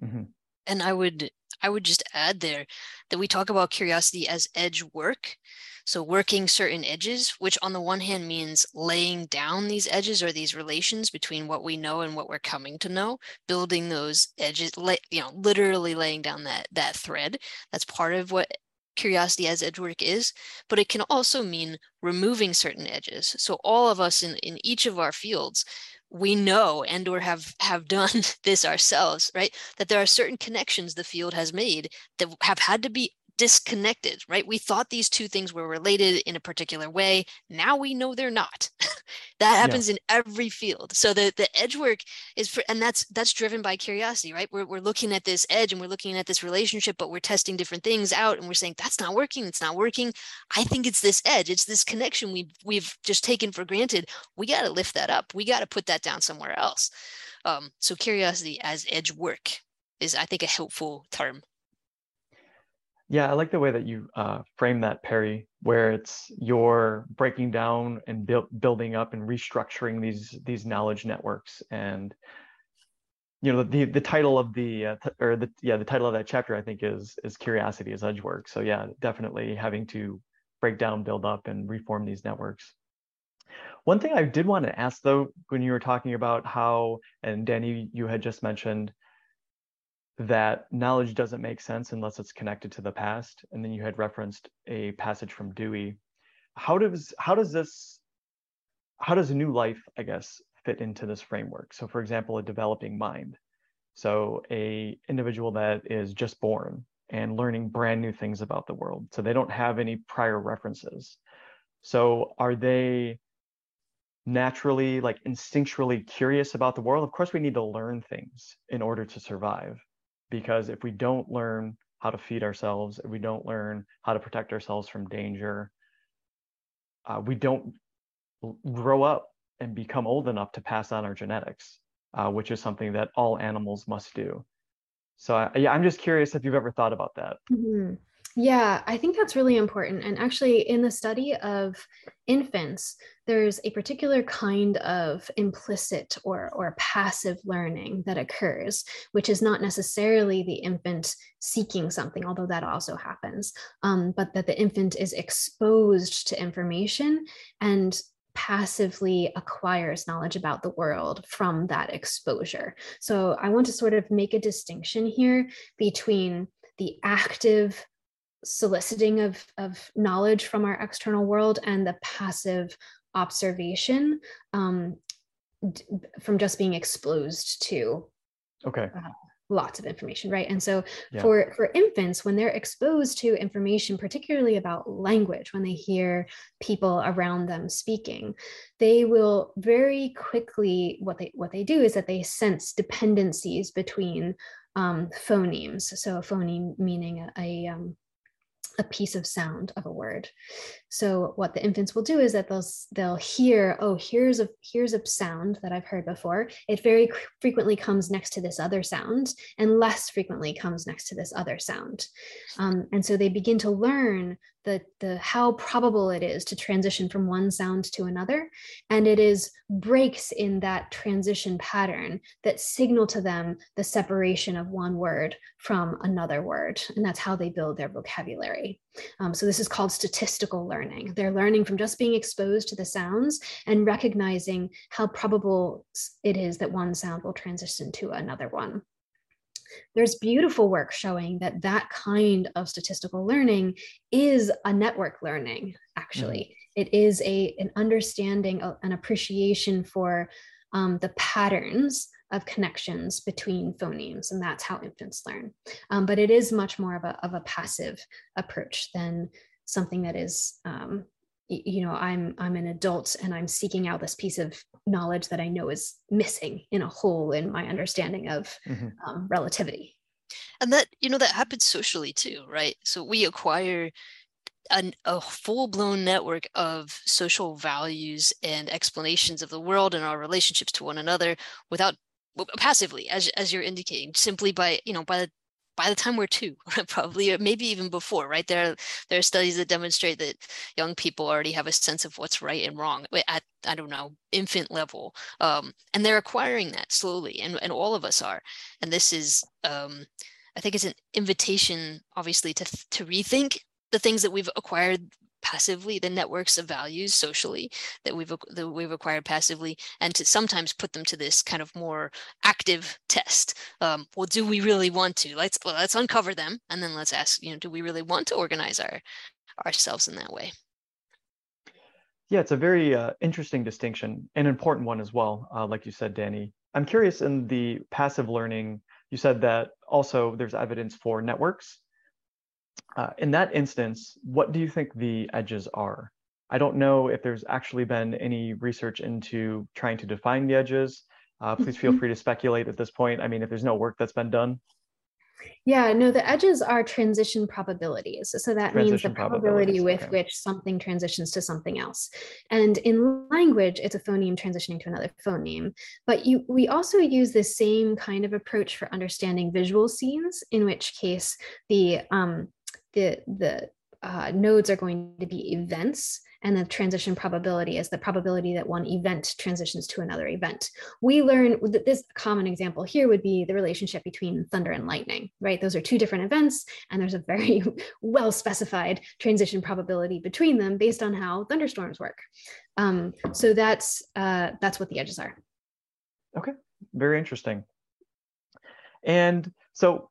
Speaker 3: Mm-hmm
Speaker 2: and I would I would just add there that we talk about curiosity as edge work. So working certain edges, which on the one hand means laying down these edges or these relations between what we know and what we're coming to know, building those edges, you know, literally laying down that that thread. That's part of what curiosity as edge work is, but it can also mean removing certain edges. So all of us in, in each of our fields, we know and or have have done this ourselves right? That there are certain connections the field has made that have had to be disconnected right? We thought these two things were related in a particular way. Now we know they're not. That happens yeah. in every field. So the the edge work is for and that's that's driven by curiosity right? We're, we're looking at this edge and we're looking at this relationship but we're testing different things out and we're saying that's not working. It's not working. I think it's this edge. It's this connection we we've just taken for granted. We got to lift that up. We got to put that down somewhere else. Um, so curiosity as edge work is i think a helpful term
Speaker 1: yeah, I like the way that you uh, frame that, Perry, where it's you're breaking down and build, building up and restructuring these these knowledge networks. And you know, the the title of the uh, or the yeah the title of that chapter I think is is curiosity as edge work. So yeah, definitely having to break down, build up, and reform these networks. One thing I did want to ask though, when you were talking about how, and Dani, you had just mentioned that knowledge doesn't make sense unless it's connected to the past. And then you had referenced a passage from Dewey. How does how does this how does a new life, I guess, fit into this framework? So, for example, a developing mind. So, a individual that is just born and learning brand new things about the world. So they don't have any prior references. So are they naturally like instinctually curious about the world? Of course, we need to learn things in order to survive. Because if we don't learn how to feed ourselves, if we don't learn how to protect ourselves from danger, uh, we don't grow up and become old enough to pass on our genetics, uh, which is something that all animals must do. So I, yeah, I'm just curious if you've ever thought about that.
Speaker 3: Mm-hmm. Yeah, I think that's really important. And actually, in the study of infants, there's a particular kind of implicit or, or passive learning that occurs, which is not necessarily the infant seeking something, although that also happens, um, but that the infant is exposed to information and passively acquires knowledge about the world from that exposure. So I want to sort of make a distinction here between the active soliciting of, of knowledge from our external world and the passive observation um, from just being exposed to
Speaker 1: okay.
Speaker 3: uh, lots of information right? And so yeah. for for infants when they're exposed to information particularly about language when they hear people around them speaking they will very quickly what they what they do is that they sense dependencies between um, phonemes. So a phoneme meaning a, a um, a piece of sound of a word. So what the infants will do is that they'll they'll hear, oh, here's a here's a sound that I've heard before. It very frequently comes next to this other sound, and less frequently comes next to this other sound. Um, and so they begin to learn the, the how probable it is to transition from one sound to another. And it is breaks in that transition pattern that signal to them the separation of one word from another word. And that's how they build their vocabulary. Um, so this is called statistical learning. They're learning from just being exposed to the sounds and recognizing how probable it is that one sound will transition to another one there's beautiful work showing that that kind of statistical learning is a network learning actually mm. it is a an understanding an appreciation for um, the patterns of connections between phonemes and that's how infants learn. Um, but it is much more of a, of a passive approach than something that is um, you know i'm i'm an adult and i'm seeking out this piece of knowledge that i know is missing in a hole in my understanding of mm-hmm. um, relativity.
Speaker 2: And that you know that happens socially too right? So we acquire an, a full-blown network of social values and explanations of the world and our relationships to one another without passively as, as you're indicating simply by you know by the by the time we're two, probably, or maybe even before, right? There, are, there are studies that demonstrate that young people already have a sense of what's right and wrong at, I don't know, infant level. Um, and they're acquiring that slowly, and, and all of us are. And this is, um, I think, it's an invitation, obviously, to, to rethink the things that we've acquired passively the networks of values socially that we've that we've acquired passively and to sometimes put them to this kind of more active test um, well do we really want to? Let's well, let's uncover them and then let's ask you know do we really want to organize our ourselves in that way?
Speaker 1: Yeah it's a very uh, interesting distinction an important one as well uh, like you said dani. I'm curious in the passive learning you said that also there's evidence for networks uh, in that instance, what do you think the edges are? I don't know if there's actually been any research into trying to define the edges. Uh, please feel mm-hmm. free to speculate at this point. I mean, if there's no work that's been done.
Speaker 3: Yeah, no, the edges are transition probabilities. So that transition means the probability with okay. which something transitions to something else. And in language, it's a phoneme transitioning to another phoneme. But you, we also use the same kind of approach for understanding visual scenes, in which case the um, the the uh, nodes are going to be events and the transition probability is the probability that one event transitions to another event. We learn that this common example here would be the relationship between thunder and lightning, right? Those are two different events, and there's a very well specified transition probability between them based on how thunderstorms work. Um, so that's uh, that's what the edges are.
Speaker 1: Okay, very interesting. And so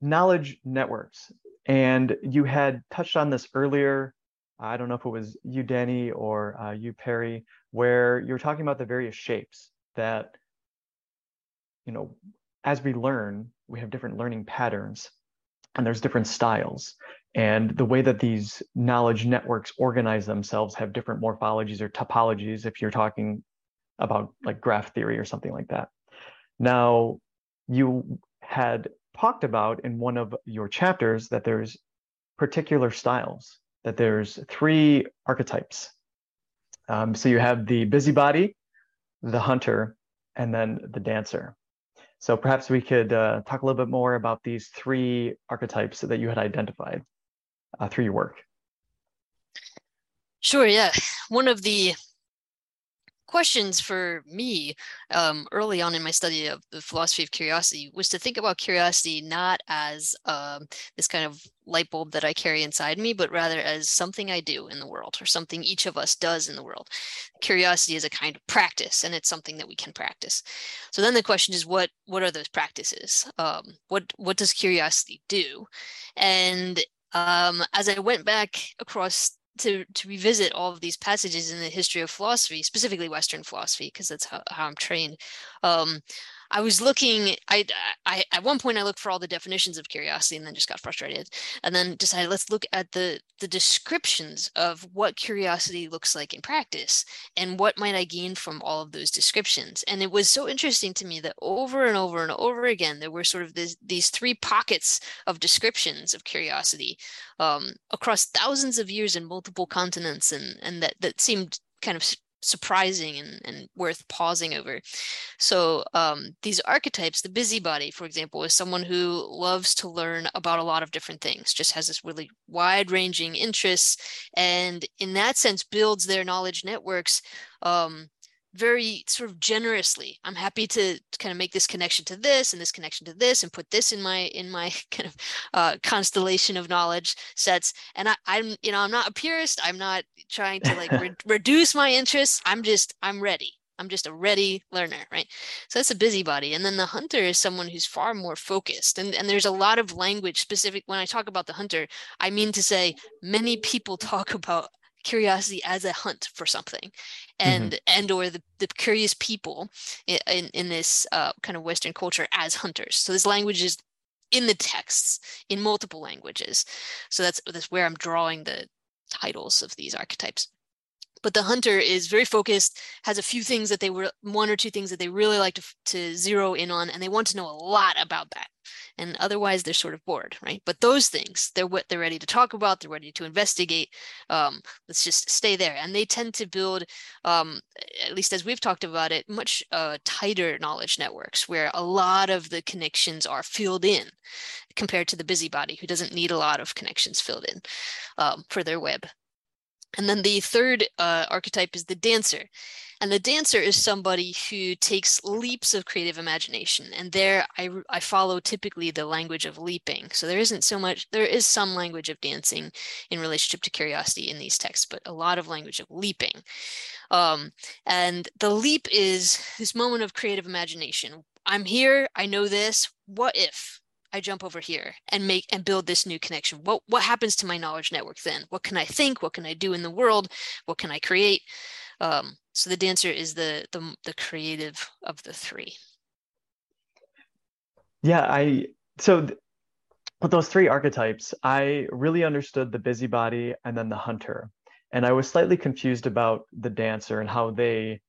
Speaker 1: knowledge networks and you had touched on this earlier. I don't know if it was you, Dani, or uh, you, Perry, where you were talking about the various shapes that, you know, as we learn, we have different learning patterns and there's different styles. And the way that these knowledge networks organize themselves have different morphologies or topologies if you're talking about like graph theory or something like that. Now, you had talked about in one of your chapters that there's particular styles, that there's three archetypes. Um, so you have the busybody, the hunter, and then the dancer. So perhaps we could uh, talk a little bit more about these three archetypes that you had identified uh, through your work.
Speaker 2: Sure, yeah. One of the questions for me um, early on in my study of the philosophy of curiosity was to think about curiosity not as um, this kind of light bulb that I carry inside me, but rather as something I do in the world or something each of us does in the world. Curiosity is a kind of practice, and it's something that we can practice. So then the question is, what what are those practices? Um, what what does curiosity do? And um, as I went back across to to revisit all of these passages in the history of philosophy, specifically Western philosophy, because that's how, how I'm trained. Um, I was looking. I, I at one point I looked for all the definitions of curiosity, and then just got frustrated, and then decided let's look at the the descriptions of what curiosity looks like in practice, and what might I gain from all of those descriptions. And it was so interesting to me that over and over and over again there were sort of this, these three pockets of descriptions of curiosity um, across thousands of years in multiple continents, and and that that seemed kind of surprising and, and worth pausing over. So um, these archetypes, the busybody, for example, is someone who loves to learn about a lot of different things, just has this really wide ranging interests, and in that sense builds their knowledge networks um, very sort of generously i'm happy to, kind of make this connection to this and this connection to this and put this in my in my kind of uh, constellation of knowledge sets. And I, i'm you know i'm not a purist i'm not trying to like re- reduce my interests i'm just i'm ready. I'm just a ready learner right? So that's a busybody. And then the hunter is someone who's far more focused. And, and there's a lot of language specific when i talk about the hunter i mean to say many people talk about curiosity as a hunt for something and mm-hmm. and or the, the curious people in, in this uh, kind of western culture as hunters. So this language is in the texts in multiple languages. So that's that's where i'm drawing the titles of these archetypes. But the hunter is very focused has a few things that they were one or two things that they really like to, to zero in on and they want to know a lot about that and otherwise they're sort of bored right? But those things they're what they're ready to talk about they're ready to investigate um, let's just stay there. And they tend to build um, at least as we've talked about it much uh, tighter knowledge networks where a lot of the connections are filled in compared to the busybody who doesn't need a lot of connections filled in um, for their web and then the third uh, archetype is the dancer. And the dancer is somebody who takes leaps of creative imagination. And there I, I follow typically the language of leaping. So there isn't so much, there is some language of dancing in relationship to curiosity in these texts, but a lot of language of leaping. Um, and the leap is this moment of creative imagination. I'm here, I know this. What if? I jump over here and make and build this new connection. What what happens to my knowledge network then? What can I think? What can I do in the world? What can I create? Um, so the dancer is the, the the creative of the three.
Speaker 1: Yeah, I so th- with those three archetypes, I really understood the busybody and then the hunter, and I was slightly confused about the dancer and how they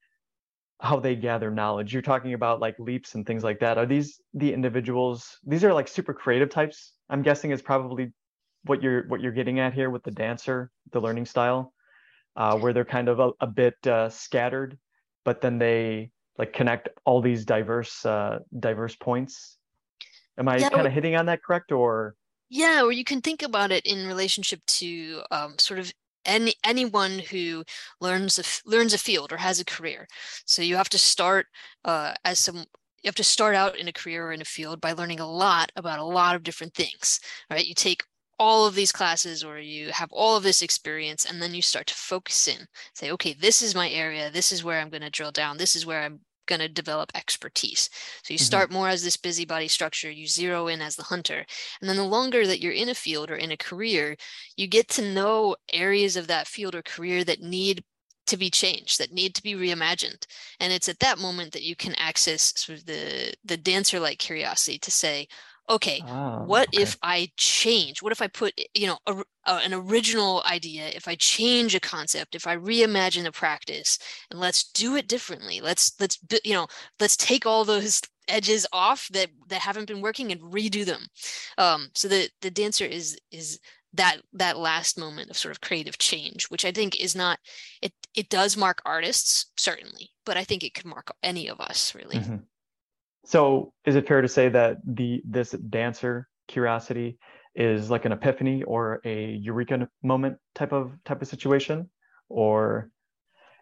Speaker 1: how they gather knowledge. You're talking about like leaps and things like that. Are these the individuals? These are like super creative types. I'm guessing is probably what you're what you're getting at here with the dancer, the learning style, uh, where they're kind of a, a bit uh, scattered, but then they like connect all these diverse uh, diverse points. Am I yeah, kind of hitting on that correct or?
Speaker 2: Yeah, or you can think about it in relationship to um, sort of any anyone who learns a learns a field or has a career. So you have to start uh, as some you have to start out in a career or in a field by learning a lot about a lot of different things. Right? You take all of these classes or you have all of this experience and then you start to focus in say okay this is my area this is where i'm going to drill down this is where i'm going to develop expertise. So you
Speaker 1: Mhm.
Speaker 2: start more as this busybody structure, you zero in as the hunter. And then the longer that you're in a field or in a career, you get to know areas of that field or career that need to be changed, that need to be reimagined. And it's at that moment that you can access sort of the the dancer like curiosity to say, okay,
Speaker 1: Ah,
Speaker 2: what
Speaker 1: okay.
Speaker 2: if I change? What if I put, you know, a, uh, an original idea? If I change a concept, if I reimagine a practice, and let's do it differently. Let's let's you know, let's take all those edges off that that haven't been working and redo them. Um, so the the dancer is is that that last moment of sort of creative change, which I think is not it. It does mark artists certainly, but I think it could mark any of us really.
Speaker 1: Mhm. So is it fair to say that the this dancer curiosity is like an epiphany or a eureka moment type of type of situation? Or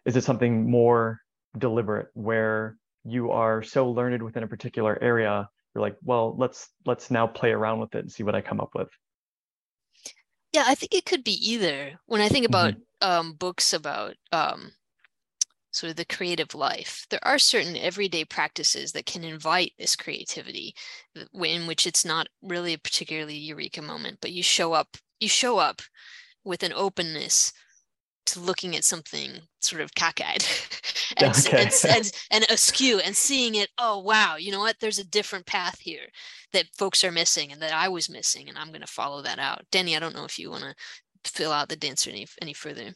Speaker 1: is it something more deliberate where you are so learned within a particular area, you're like, well, let's let's now play around with it and see what I come up with.
Speaker 2: Yeah, I think it could be either. When I think about um, books about um, sort of the creative life, there are certain everyday practices that can invite this creativity, uh, in which it's not really a particularly eureka moment, but you show up, you show up with an openness to looking at something sort of cockeyed and,
Speaker 1: Okay.
Speaker 2: and, and, and askew and seeing it oh wow you know what? There's a different path here that folks are missing and that i was missing and i'm going to follow that out. Dani i don't know if you want to fill out the dancer any, any further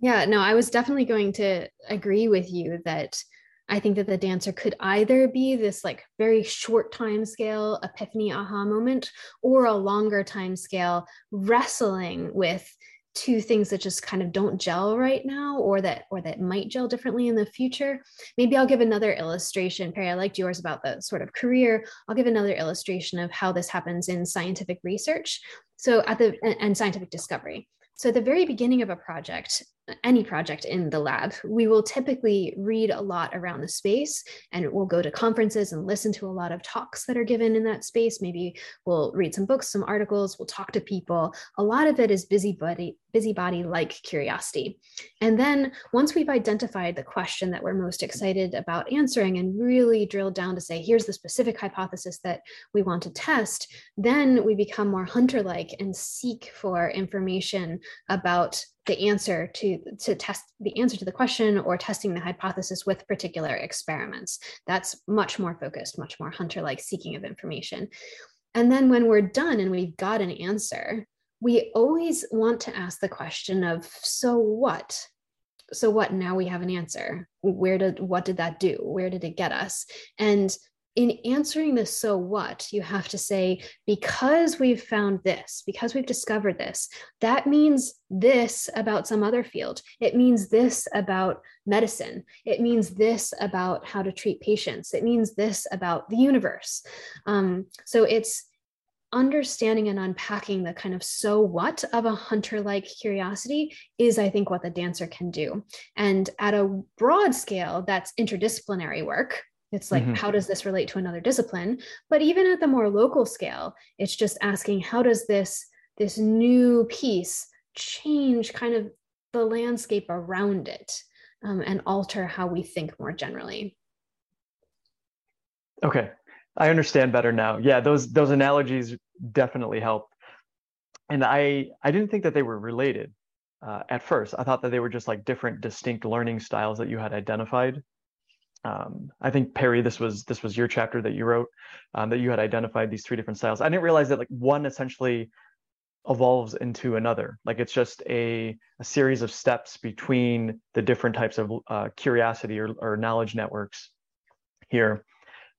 Speaker 3: Yeah, no, I was definitely going to agree with you that I think that the dancer could either be this like very short time scale epiphany aha moment or a longer time scale wrestling with two things that just kind of don't gel right now or that or that might gel differently in the future. Maybe i'll give another illustration. Perry i liked yours about the sort of career. I'll give another illustration of how this happens in scientific research. So at the and, and scientific discovery. So at the very beginning of a project any project in the lab, we will typically read a lot around the space and we'll go to conferences and listen to a lot of talks that are given in that space. Maybe we'll read some books, some articles, we'll talk to people. A lot of it is busybody, busybody like curiosity. And then once we've identified the question that we're most excited about answering and really drilled down to say, here's the specific hypothesis that we want to test, then we become more hunter like and seek for information about the answer to to test the answer to the question or testing the hypothesis with particular experiments. That's much more focused much more hunter like seeking of information. And then when we're done and we've got an answer we always want to ask the question of so what? So what? Now we have an answer. Where did what did that do? Where did it get us? And in answering the so what, you have to say, because we've found this, because we've discovered this, that means this about some other field. It means this about medicine. It means this about how to treat patients. It means this about the universe. Um, so it's understanding and unpacking the kind of so what of a hunter like curiosity is, I think, what the dancer can do. And at a broad scale, that's interdisciplinary work. It's like,
Speaker 1: Mhm.
Speaker 3: how does this relate to another discipline? But even at the more local scale, it's just asking, how does this this new piece change kind of the landscape around it um, and alter how we think more generally?
Speaker 1: Okay, I understand better now. Yeah, those those analogies definitely help. And I I didn't think that they were related uh, at first. I thought that they were just like different, distinct learning styles that you had identified. Um, I think Perry, this was this was your chapter that you wrote um, that you had identified these three different styles. I didn't realize that like one essentially evolves into another. Like it's just a a series of steps between the different types of uh, curiosity or, or knowledge networks here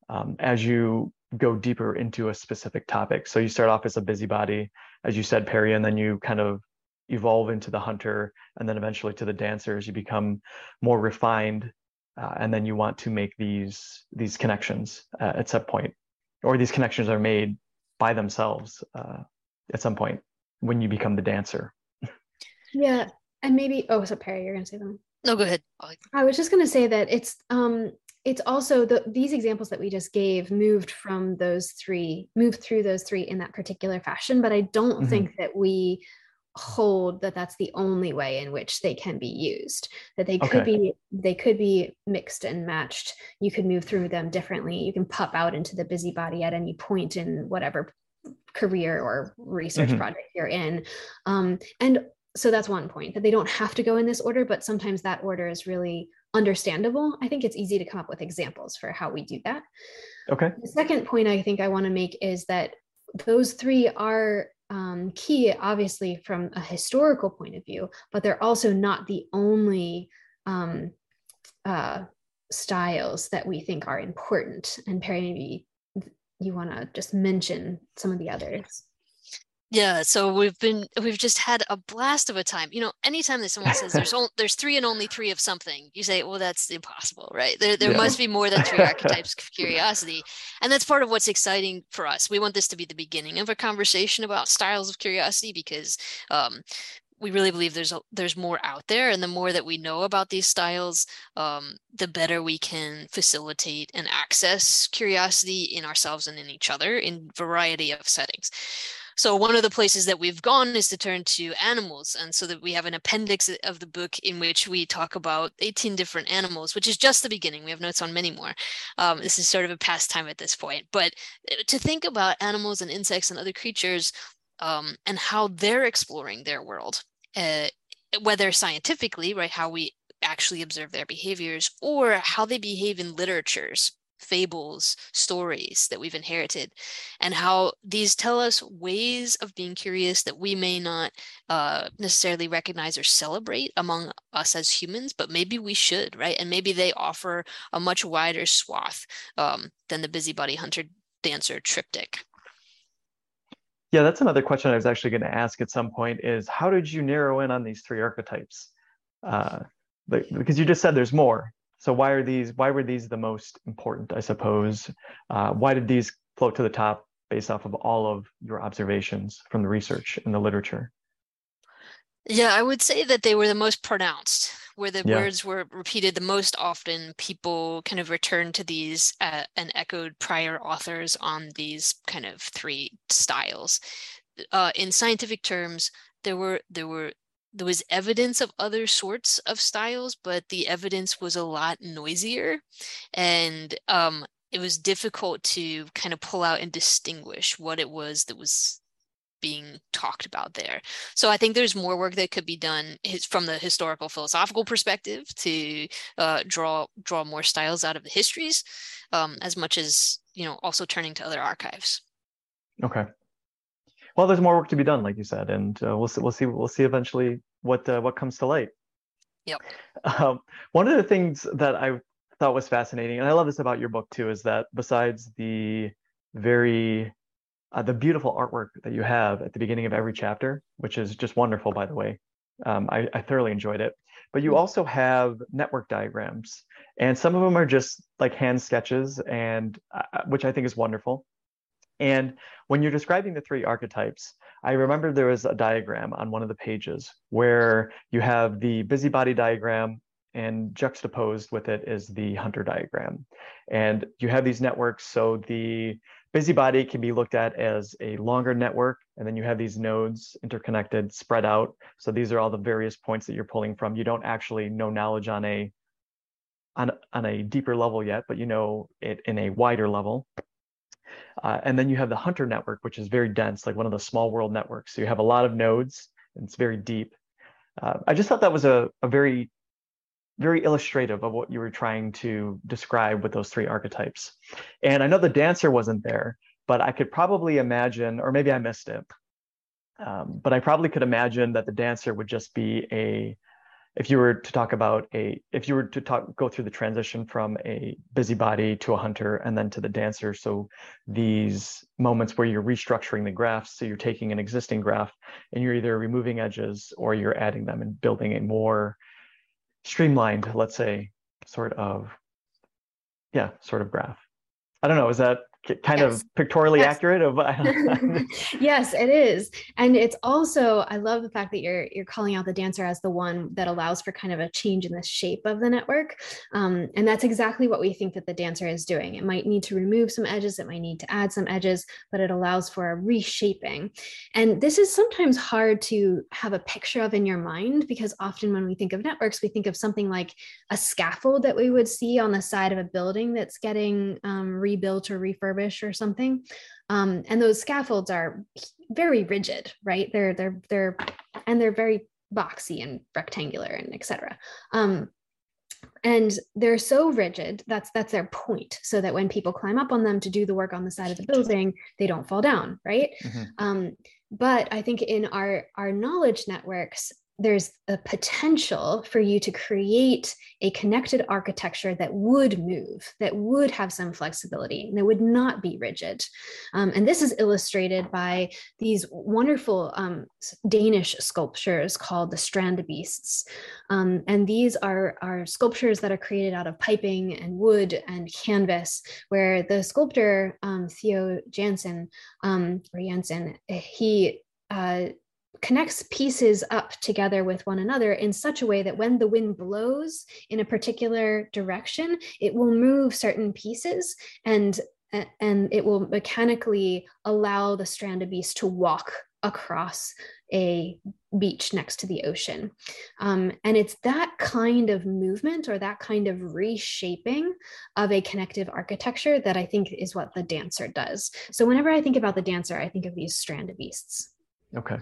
Speaker 1: um, as you go deeper into a specific topic. So you start off as a busybody, as you said, Perry, and then you kind of evolve into the hunter, and then eventually to the dancer as you become more refined, uh, and then you want to make these these connections uh, at some point, or these connections are made by themselves uh, at some point when you become the dancer.
Speaker 3: Yeah. And maybe, oh, so Perry, you're going to say something.
Speaker 2: no go ahead I'll-
Speaker 3: was just going to say that it's um it's also the these examples that we just gave moved from those three moved through those three in that particular fashion but I don't
Speaker 1: Mhm.
Speaker 3: think that we hold that that's the only way in which they can be used that they could okay. be they could be mixed and matched. You could move through them differently. You can pop out into the busybody at any point in whatever career or research mm-hmm. project you're in. Um, and so that's one point that they don't have to go in this order but sometimes that order is really understandable. I think it's easy to come up with examples for how we do that.
Speaker 1: Okay.
Speaker 3: The second point i think i want to make is that those three are um, key, obviously, from a historical point of view, but they're also not the only um, uh, styles that we think are important. And Perry, maybe you want to just mention some of the others.
Speaker 2: Yeah, so we've been we've just had a blast of a time. You know, anytime that someone says there's only there's three and only three of something, you say, well, that's impossible, right? There there yeah. must be more than three archetypes of curiosity, and that's part of what's exciting for us. We want this to be the beginning of a conversation about styles of curiosity because um, we really believe there's a, there's more out there and the more that we know about these styles um, the better we can facilitate and access curiosity in ourselves and in each other in variety of settings so one of the places that we've gone is to turn to animals. And so that we have an appendix of the book in which we talk about 18 different animals, which is just the beginning. We have notes on many more. Um, this is sort of a pastime at this point. But uh, to think about animals and insects and other creatures um, and how they're exploring their world, uh, whether scientifically, right, how we actually observe their behaviors or how they behave in literatures fables, stories that we've inherited, and how these tell us ways of being curious that we may not uh, necessarily recognize or celebrate among us as humans, but maybe we should, right? And maybe they offer a much wider swath um, than the busybody hunter dancer triptych.
Speaker 1: Yeah, that's another question I was actually going to ask at some point is how did you narrow in on these three archetypes? Uh, because you just said there's more so why are these? Why were these the most important? I suppose. Uh, why did these float to the top based off of all of your observations from the research and the literature?
Speaker 2: Yeah, I would say that they were the most pronounced, where the yeah. words were repeated the most often. People kind of returned to these uh, and echoed prior authors on these kind of three styles. Uh, in scientific terms, there were there were there was evidence of other sorts of styles, but the evidence was a lot noisier. And um, it was difficult to kind of pull out and distinguish what it was that was being talked about there. So I think there's more work that could be done from the historical philosophical perspective to uh, draw draw more styles out of the histories, um, as much as you know also turning to other archives.
Speaker 1: Okay, well, there's more work to be done, like you said, and uh, we'll see. We'll see. We'll see eventually what uh, what comes to light.
Speaker 2: Yep.
Speaker 1: Um, one of the things that I thought was fascinating, and I love this about your book too, is that besides the very uh, the beautiful artwork that you have at the beginning of every chapter, which is just wonderful, by the way. Um, I, I thoroughly enjoyed it. But you mm-hmm. also have network diagrams, and some of them are just like hand sketches, and uh, which I think is wonderful. And when you're describing the three archetypes, I remember there was a diagram on one of the pages where you have the busybody diagram and juxtaposed with it is the hunter diagram. And you have these networks. So the busybody can be looked at as a longer network. And then you have these nodes interconnected, spread out. So these are all the various points that you're pulling from. You don't actually know knowledge on a on, on a deeper level yet, but you know it in a wider level. Uh, and then you have the Hunter network, which is very dense, like one of the small world networks. So you have a lot of nodes and it's very deep. Uh, I just thought that was a, a very, very illustrative of what you were trying to describe with those three archetypes. And I know the dancer wasn't there, but I could probably imagine, or maybe I missed it, um, but I probably could imagine that the dancer would just be a if you were to talk about a if you were to talk go through the transition from a busybody to a hunter and then to the dancer so these moments where you're restructuring the graph so you're taking an existing graph and you're either removing edges or you're adding them and building a more streamlined let's say sort of yeah sort of graph. I don't know is that kind yes. of pictorially yes. accurate of
Speaker 3: yes it is. And it's also i love the fact that you're you're calling out the dancer as the one that allows for kind of a change in the shape of the network. Um, and that's exactly what we think that the dancer is doing. It might need to remove some edges it might need to add some edges but it allows for a reshaping. And this is sometimes hard to have a picture of in your mind because often when we think of networks we think of something like a scaffold that we would see on the side of a building that's getting um, rebuilt or refurbished or something. Um, and those scaffolds are very rigid, right? They're they're they're and they're very boxy and rectangular and etc. Um, and they're so rigid that's that's their point so that when people climb up on them to do the work on the side of the building they don't fall down right mm-hmm. um, but i think in our our knowledge networks there's a potential for you to create a connected architecture that would move, that would have some flexibility, that would not be rigid. Um, and this is illustrated by these wonderful um, Danish sculptures called the Strandbeests. Um, and these are, are sculptures that are created out of piping and wood and canvas, where the sculptor, um, Theo Jansen, um, or Jansen, he uh, connects pieces up together with one another in such a way that when the wind blows in a particular direction, it will move certain pieces and and it will mechanically allow the Strandbeest to walk across a beach next to the ocean. Um, and it's that kind of movement or that kind of reshaping of a connective architecture that I think is what the dancer does. So whenever I think about the dancer, I think of these strand of beasts.
Speaker 1: Okay.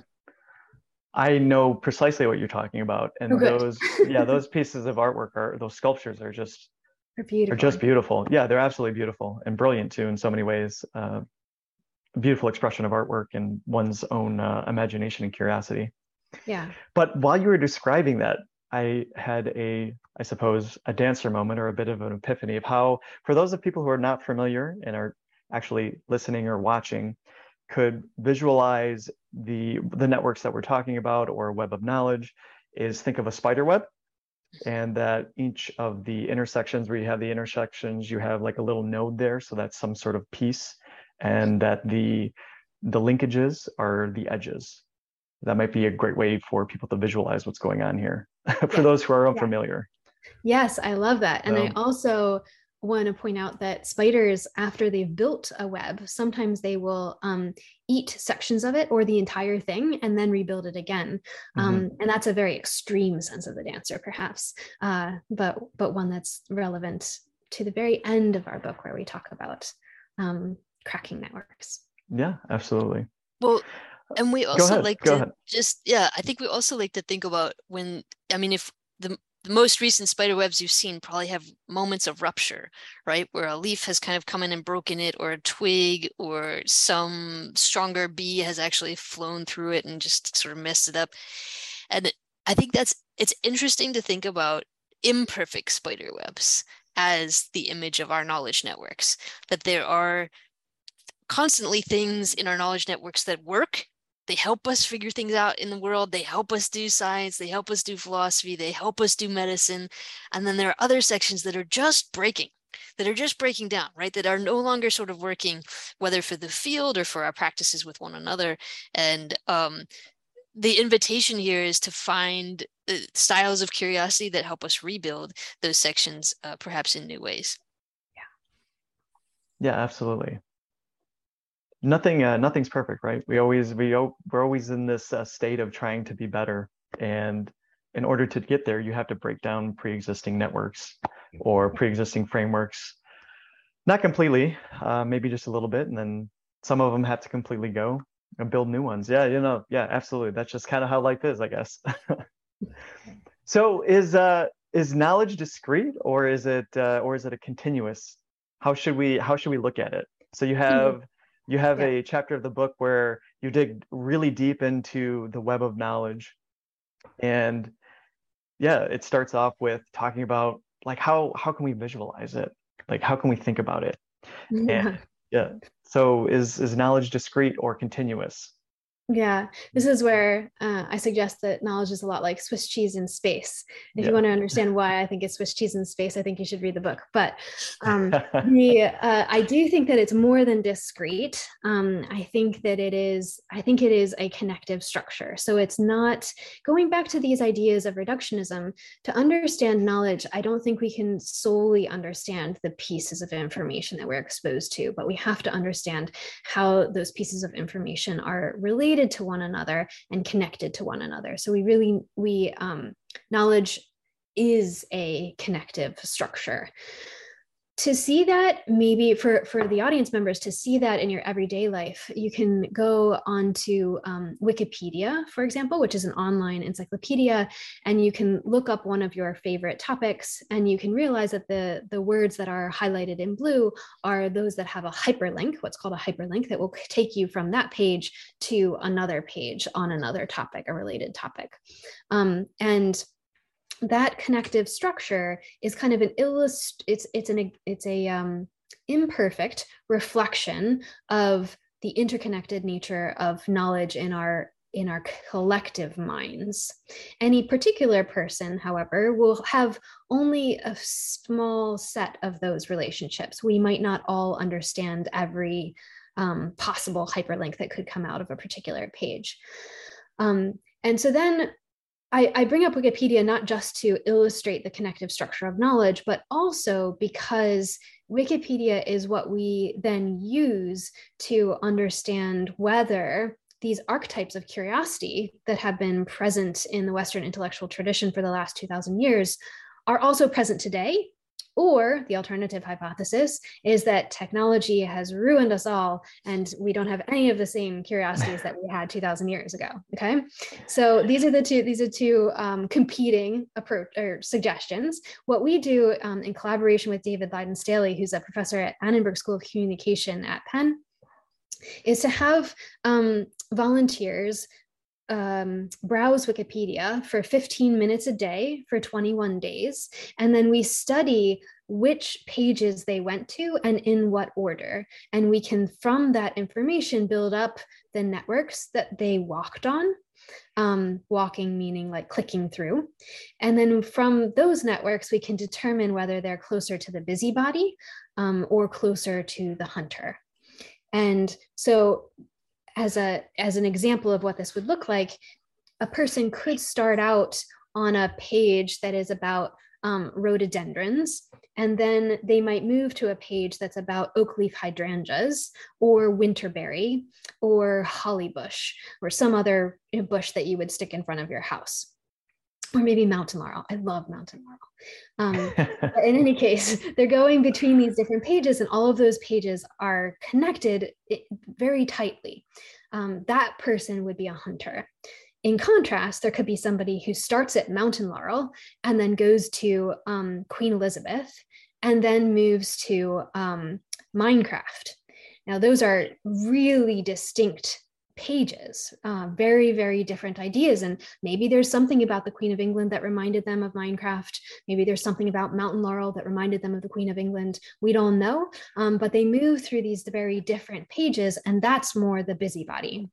Speaker 1: I know precisely what you're talking about, and oh, those yeah those pieces of artwork are those sculptures are just
Speaker 3: they're beautiful.
Speaker 1: Are just beautiful. Yeah, they're absolutely beautiful and brilliant too in so many ways. Uh, beautiful expression of artwork and one's own uh, imagination and curiosity.
Speaker 3: Yeah.
Speaker 1: But while you were describing that, I had a, I suppose, a dancer moment or a bit of an epiphany of how, for those of people who are not familiar and are actually listening or watching, could visualize the the networks that we're talking about or web of knowledge is think of a spider web. And that each of the intersections where you have the intersections you have like a little node there. So that's some sort of piece. And that the the linkages are the edges. That might be a great way for people to visualize what's going on here for those who are unfamiliar.
Speaker 3: Yes i love that. And i also want to point out that spiders, after they've built a web, sometimes they will um, eat sections of it or the entire thing and then rebuild it again. Mm-hmm. Um, and that's a very extreme sense of the dancer, perhaps, uh, but but one that's relevant to the very end of our book where we talk about um, cracking networks.
Speaker 1: Yeah, absolutely.
Speaker 2: Well, and we also like to ahead. just yeah, I think we also like to think about when I mean if the the most recent spider webs you've seen probably have moments of rupture, right? Where a leaf has kind of come in and broken it, or a twig, or some stronger bee has actually flown through it and just sort of messed it up. And I think that's it's interesting to think about imperfect spider webs as the image of our knowledge networks, that there are constantly things in our knowledge networks that work they help us figure things out in the world they help us do science they help us do philosophy they help us do medicine and then there are other sections that are just breaking that are just breaking down right that are no longer sort of working whether for the field or for our practices with one another and um, the invitation here is to find uh, styles of curiosity that help us rebuild those sections uh, perhaps in new ways.
Speaker 1: Yeah. Yeah absolutely nothing uh, nothing's perfect right? We always we we're always in this uh, state of trying to be better and in order to get there you have to break down pre-existing networks or pre-existing frameworks. Not completely uh, maybe just a little bit and then some of them have to completely go and build new ones. Yeah you know yeah absolutely. That's just kind of how life is i guess. So is uh is knowledge discrete or is it uh, or is it a continuous? How should we how should we look at it? So you have you have yeah. a chapter of the book where you dig really deep into the web of knowledge and yeah it starts off with talking about like how how can we visualize it like how can we think about it yeah. and yeah so is is knowledge discrete or continuous
Speaker 3: Yeah, this is where uh, I suggest that knowledge is a lot like Swiss cheese in space. If yeah. you want to understand why I think it's Swiss cheese in space, I think you should read the book. But um, the, uh, I do think that it's more than discrete. Um, I think that it is. I think it is a connective structure. So it's not going back to these ideas of reductionism. To understand knowledge, I don't think we can solely understand the pieces of information that we're exposed to, but we have to understand how those pieces of information are related related to one another and connected to one another. So we really, we, um, knowledge is a connective structure to see that maybe for for the audience members to see that in your everyday life you can go onto um, wikipedia for example which is an online encyclopedia and you can look up one of your favorite topics and you can realize that the the words that are highlighted in blue are those that have a hyperlink what's called a hyperlink that will take you from that page to another page on another topic a related topic. Um, and that connective structure is kind of an illust it's it's an it's a um, imperfect reflection of the interconnected nature of knowledge in our in our collective minds. Any particular person, however, will have only a small set of those relationships. We might not all understand every um, possible hyperlink that could come out of a particular page. Um, and so then I, I bring up Wikipedia not just to illustrate the connective structure of knowledge, but also because Wikipedia is what we then use to understand whether these archetypes of curiosity that have been present in the Western intellectual tradition for the last 2000 years are also present today or the alternative hypothesis is that technology has ruined us all and we don't have any of the same curiosities that we had 2000 years ago. Okay. So these are the two, these are two um, competing approach or suggestions. What we do um, in collaboration with David Lydon-Staley, who's a professor at Annenberg School of Communication at Penn, is to have um, volunteers um, browse Wikipedia for 15 minutes a day for 21 days. And then we study which pages they went to and in what order. And we can, from that information, build up the networks that they walked on. Um, walking meaning like clicking through. And then from those networks, we can determine whether they're closer to the busybody um, or closer to the hunter. And so as a as an example of what this would look like, a person could start out on a page that is about um, rhododendrons, and then they might move to a page that's about oak leaf hydrangeas or winterberry or hollybush or some other bush that you would stick in front of your house or maybe mountain laurel. I love mountain laurel. Um, in any case, they're going between these different pages, and all of those pages are connected very tightly. Um, that person would be a hunter. In contrast, there could be somebody who starts at mountain laurel and then goes to um, Queen Elizabeth and then moves to um, Minecraft. Now, those are really distinct pages, uh, very, very different ideas. And maybe there's something about the Queen of England that reminded them of Minecraft. Maybe there's something about Mountain Laurel that reminded them of the Queen of England. We don't know, um, but they move through these very different pages, and that's more the busybody.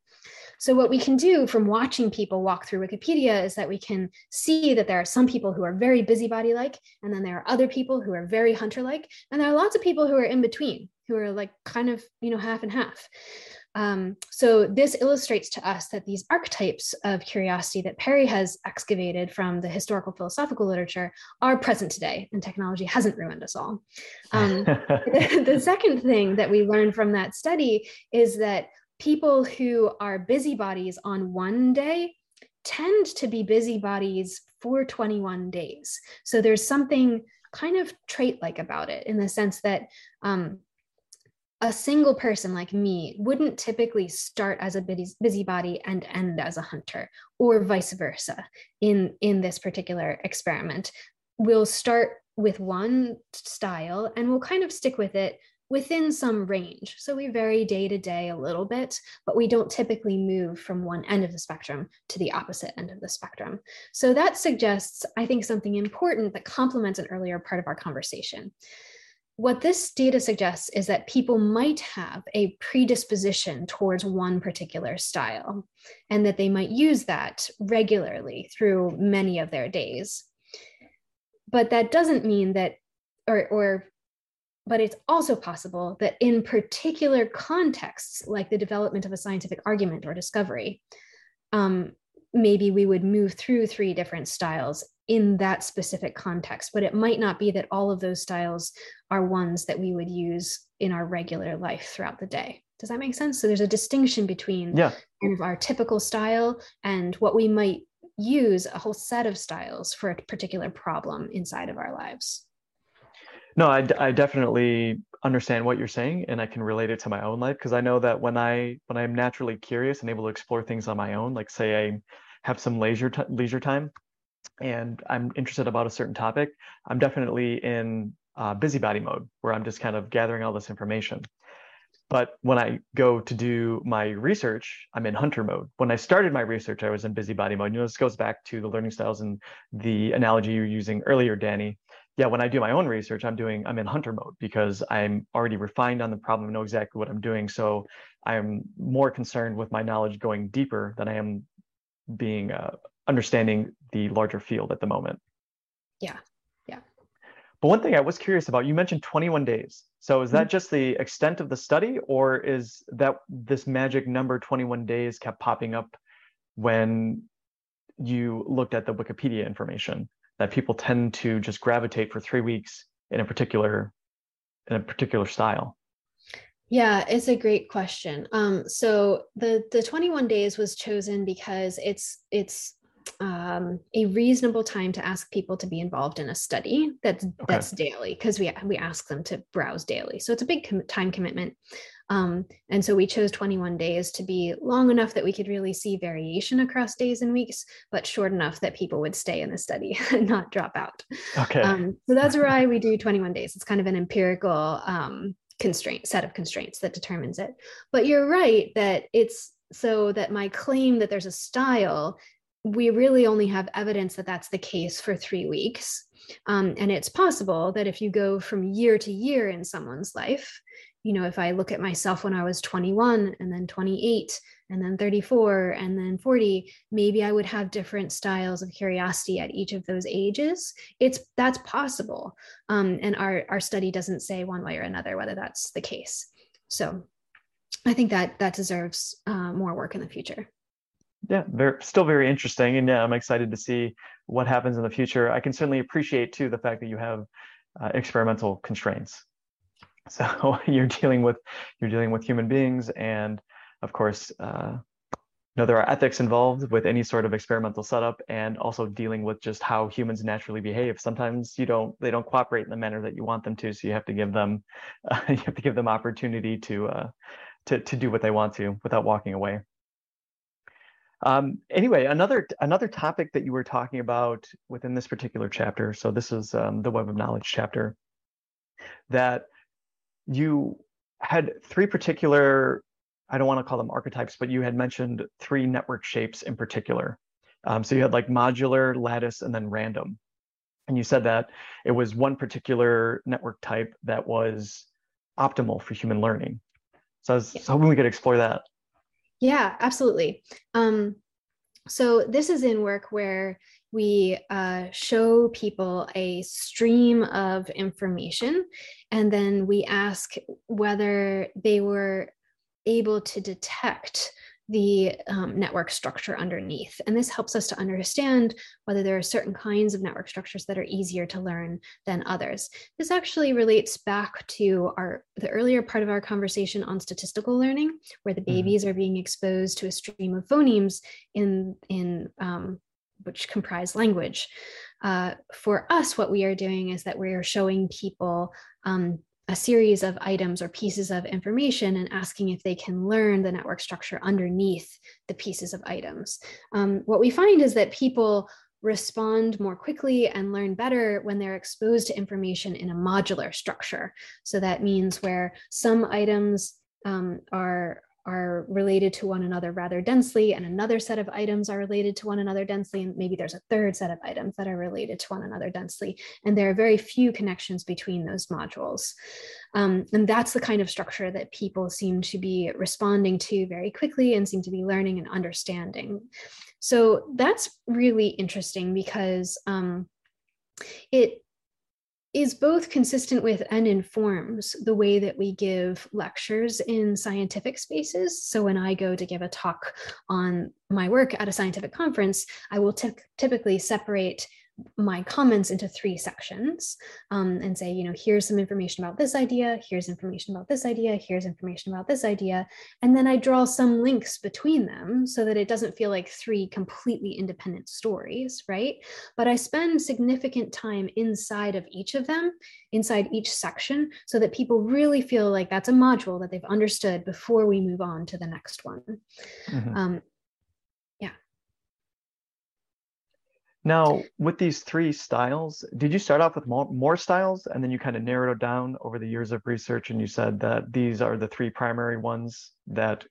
Speaker 3: So, what we can do from watching people walk through Wikipedia is that we can see that there are some people who are very busybody like, and then there are other people who are very hunter like, and there are lots of people who are in between, who are like kind of, you know, half and half. Um, so this illustrates to us that these archetypes of curiosity that Perry has excavated from the historical philosophical literature are present today, and technology hasn't ruined us all. Um, the, the second thing that we learned from that study is that people who are busybodies on one day tend to be busybodies for 21 days. So there's something kind of trait like about it in the sense that um, a single person like me wouldn't typically start as a busybody and end as a hunter or vice versa in in this particular experiment. We'll start with one style and we'll kind of stick with it within some range. So we vary day to day a little bit but we don't typically move from one end of the spectrum to the opposite end of the spectrum. So that suggests i think something important that complements an earlier part of our conversation what this data suggests is that people might have a predisposition towards one particular style and that they might use that regularly through many of their days. But that doesn't mean that, or, or but it's also possible that in particular contexts, like the development of a scientific argument or discovery, um, maybe we would move through three different styles in that specific context, but it might not be that all of those styles are ones that we would use in our regular life throughout the day. Does that make sense? So there's a distinction between
Speaker 1: yeah.
Speaker 3: kind of our typical style and what we might use a whole set of styles for a particular problem inside of our lives.
Speaker 1: No, I, I definitely understand what you're saying and I can relate it to my own life because I know that when I when I'm naturally curious and able to explore things on my own, like say I have some leisure t- leisure time and I'm interested about a certain topic, I'm definitely in uh, busybody mode where I'm just kind of gathering all this information. But when I go to do my research, I'm in hunter mode. When I started my research, I was in busybody mode. You know, this goes back to the learning styles and the analogy you were using earlier, Dani, yeah, when I do my own research, I'm doing I'm in hunter mode because I'm already refined on the problem, know exactly what I'm doing. So I'm more concerned with my knowledge going deeper than I am being uh, understanding the larger field at the moment.
Speaker 3: Yeah, yeah.
Speaker 1: But one thing I was curious about, you mentioned 21 days. So is that mm-hmm. just the extent of the study, or is that this magic number 21 days kept popping up when you looked at the Wikipedia information? that people tend to just gravitate for three weeks in a particular in a particular style?
Speaker 3: Yeah, it's a great question. Um, so the the 21 days was chosen because it's it's um, a reasonable time to ask people to be involved in a study that's okay. that's daily because we we ask them to browse daily. So it's a big com- time commitment. Um, and so we chose 21 days to be long enough that we could really see variation across days and weeks, but short enough that people would stay in the study and not drop out.
Speaker 1: Okay. Um,
Speaker 3: so that's why we do 21 days. It's kind of an empirical um, constraint set of constraints that determines it. But you're right that it's so that my claim that there's a style, we really only have evidence that that's the case for three weeks. Um, and it's possible that if you go from year to year in someone's life, you know, if I look at myself when I was 21 and then 28 and then 34 and then 40, maybe I would have different styles of curiosity at each of those ages. It's that's possible. Um, and our, our study doesn't say one way or another whether that's the case. So I think that that deserves uh, more work in the future.
Speaker 1: Yeah, very, still very interesting. And yeah, I'm excited to see what happens in the future. I can certainly appreciate too the fact that you have uh, experimental constraints so you're dealing with you're dealing with human beings, and of course, uh, you know there are ethics involved with any sort of experimental setup, and also dealing with just how humans naturally behave. Sometimes you don't they don't cooperate in the manner that you want them to, so you have to give them uh, you have to give them opportunity to uh, to to do what they want to without walking away. Um, anyway, another another topic that you were talking about within this particular chapter. So this is um, the Web of Knowledge chapter. That you had three particular, I don't want to call them archetypes, but you had mentioned three network shapes in particular. Um, so you had like modular, lattice, and then random. And you said that it was one particular network type that was optimal for human learning. So I was yeah. hoping we could explore that.
Speaker 3: Yeah, absolutely. Um, so this is in work where we uh, show people a stream of information and then we ask whether they were able to detect the um, network structure underneath. And this helps us to understand whether there are certain kinds of network structures that are easier to learn than others. This actually relates back to our the earlier part of our conversation on statistical learning, where the mm-hmm. babies are being exposed to a stream of phonemes in, in um, which comprise language. Uh, for us, what we are doing is that we are showing people um, a series of items or pieces of information and asking if they can learn the network structure underneath the pieces of items. Um, what we find is that people respond more quickly and learn better when they're exposed to information in a modular structure. So that means where some items um, are are related to one another rather densely and another set of items are related to one another densely and maybe there's a third set of items that are related to one another densely and there are very few connections between those modules. Um, and that's the kind of structure that people seem to be responding to very quickly and seem to be learning and understanding. So that's really interesting because um, it is both consistent with and informs the way that we give lectures in scientific spaces. So when I go to give a talk on my work at a scientific conference, I will typically separate my comments into three sections um, and say, you know, here's some information about this idea, here's information about this idea, here's information about this idea. And then I draw some links between them so that it doesn't feel like three completely independent stories, right? But I spend significant time inside of each of them, inside each section, so that people really feel like that's a module that they've understood before we move on to the next one. Mm-hmm. Um,
Speaker 1: Now, with these three styles, did you start off with more, more styles and then you kind of narrowed it down over the years of research and you said that these are the three primary ones that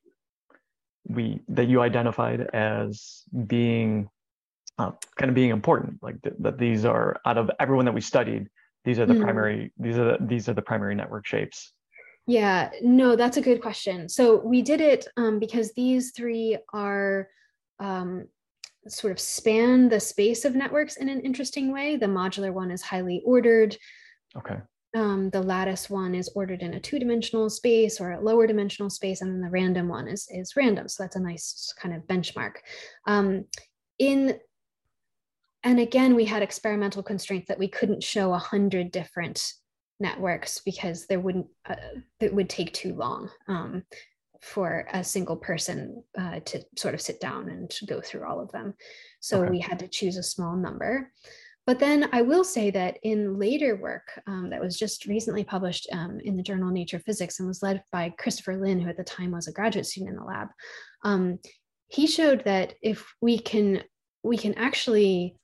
Speaker 1: we that you identified as being uh, kind of being important like th- that these are out of everyone that we studied these are the mm. primary these are the, these are the primary network shapes
Speaker 3: yeah no that's a good question so we did it um, because these three are um, sort of span the space of networks in an interesting way. The modular one is highly ordered.
Speaker 1: Okay.
Speaker 3: Um, the lattice one is ordered in a two-dimensional space or a lower dimensional space, and then the random one is, is random. So that's a nice kind of benchmark. Um, in and again, we had experimental constraints that we couldn't show a hundred different networks because there wouldn't uh, it would take too long. Um, for a single person uh, to sort of sit down and go through all of them. So okay. we had to choose a small number. But then I will say that in later work um, that was just recently published um, in the journal Nature Physics and was led by Christopher Lynn, who at the time was a graduate student in the lab, um, he showed that if we can we can actually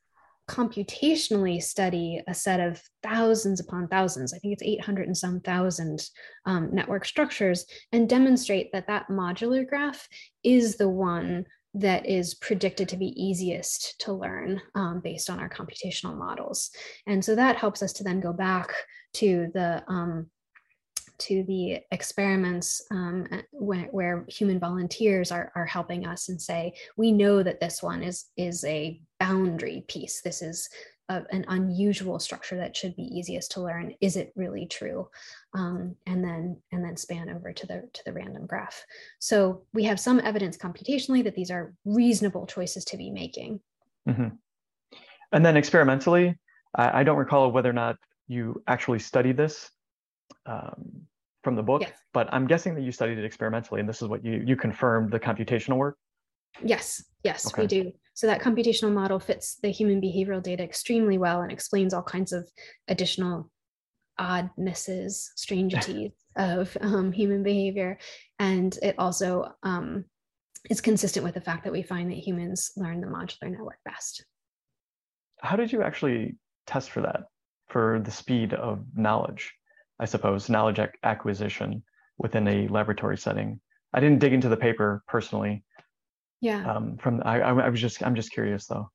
Speaker 3: computationally study a set of thousands upon thousands, I think it's 800 and some thousand um, network structures, and demonstrate that that modular graph is the one that is predicted to be easiest to learn um, based on our computational models. And so that helps us to then go back to the um, to the experiments um, where, where, human volunteers are, are helping us and say, we know that this one is, is a boundary piece. This is a, an unusual structure that should be easiest to learn. Is it really true? Um, and then and then span over to the to the random graph. So we have some evidence computationally that these are reasonable choices to be making.
Speaker 1: Mm-hmm. And then experimentally, I, I don't recall whether or not you actually studied this um, from the book, yes. but I'm guessing that you studied it experimentally, and this is what you you confirmed the computational work.
Speaker 3: Yes, yes, okay. we do. So that computational model fits the human behavioral data extremely well and explains all kinds of additional oddnesses, strangeties of um, human behavior, and it also um, is consistent with the fact that we find that humans learn the modular network best.
Speaker 1: How did you actually test for that, for the speed of knowledge? I suppose, knowledge ac- acquisition within a laboratory setting. I didn't dig into the paper personally.
Speaker 3: Yeah.
Speaker 1: Um, from I, I was just I'm just curious though.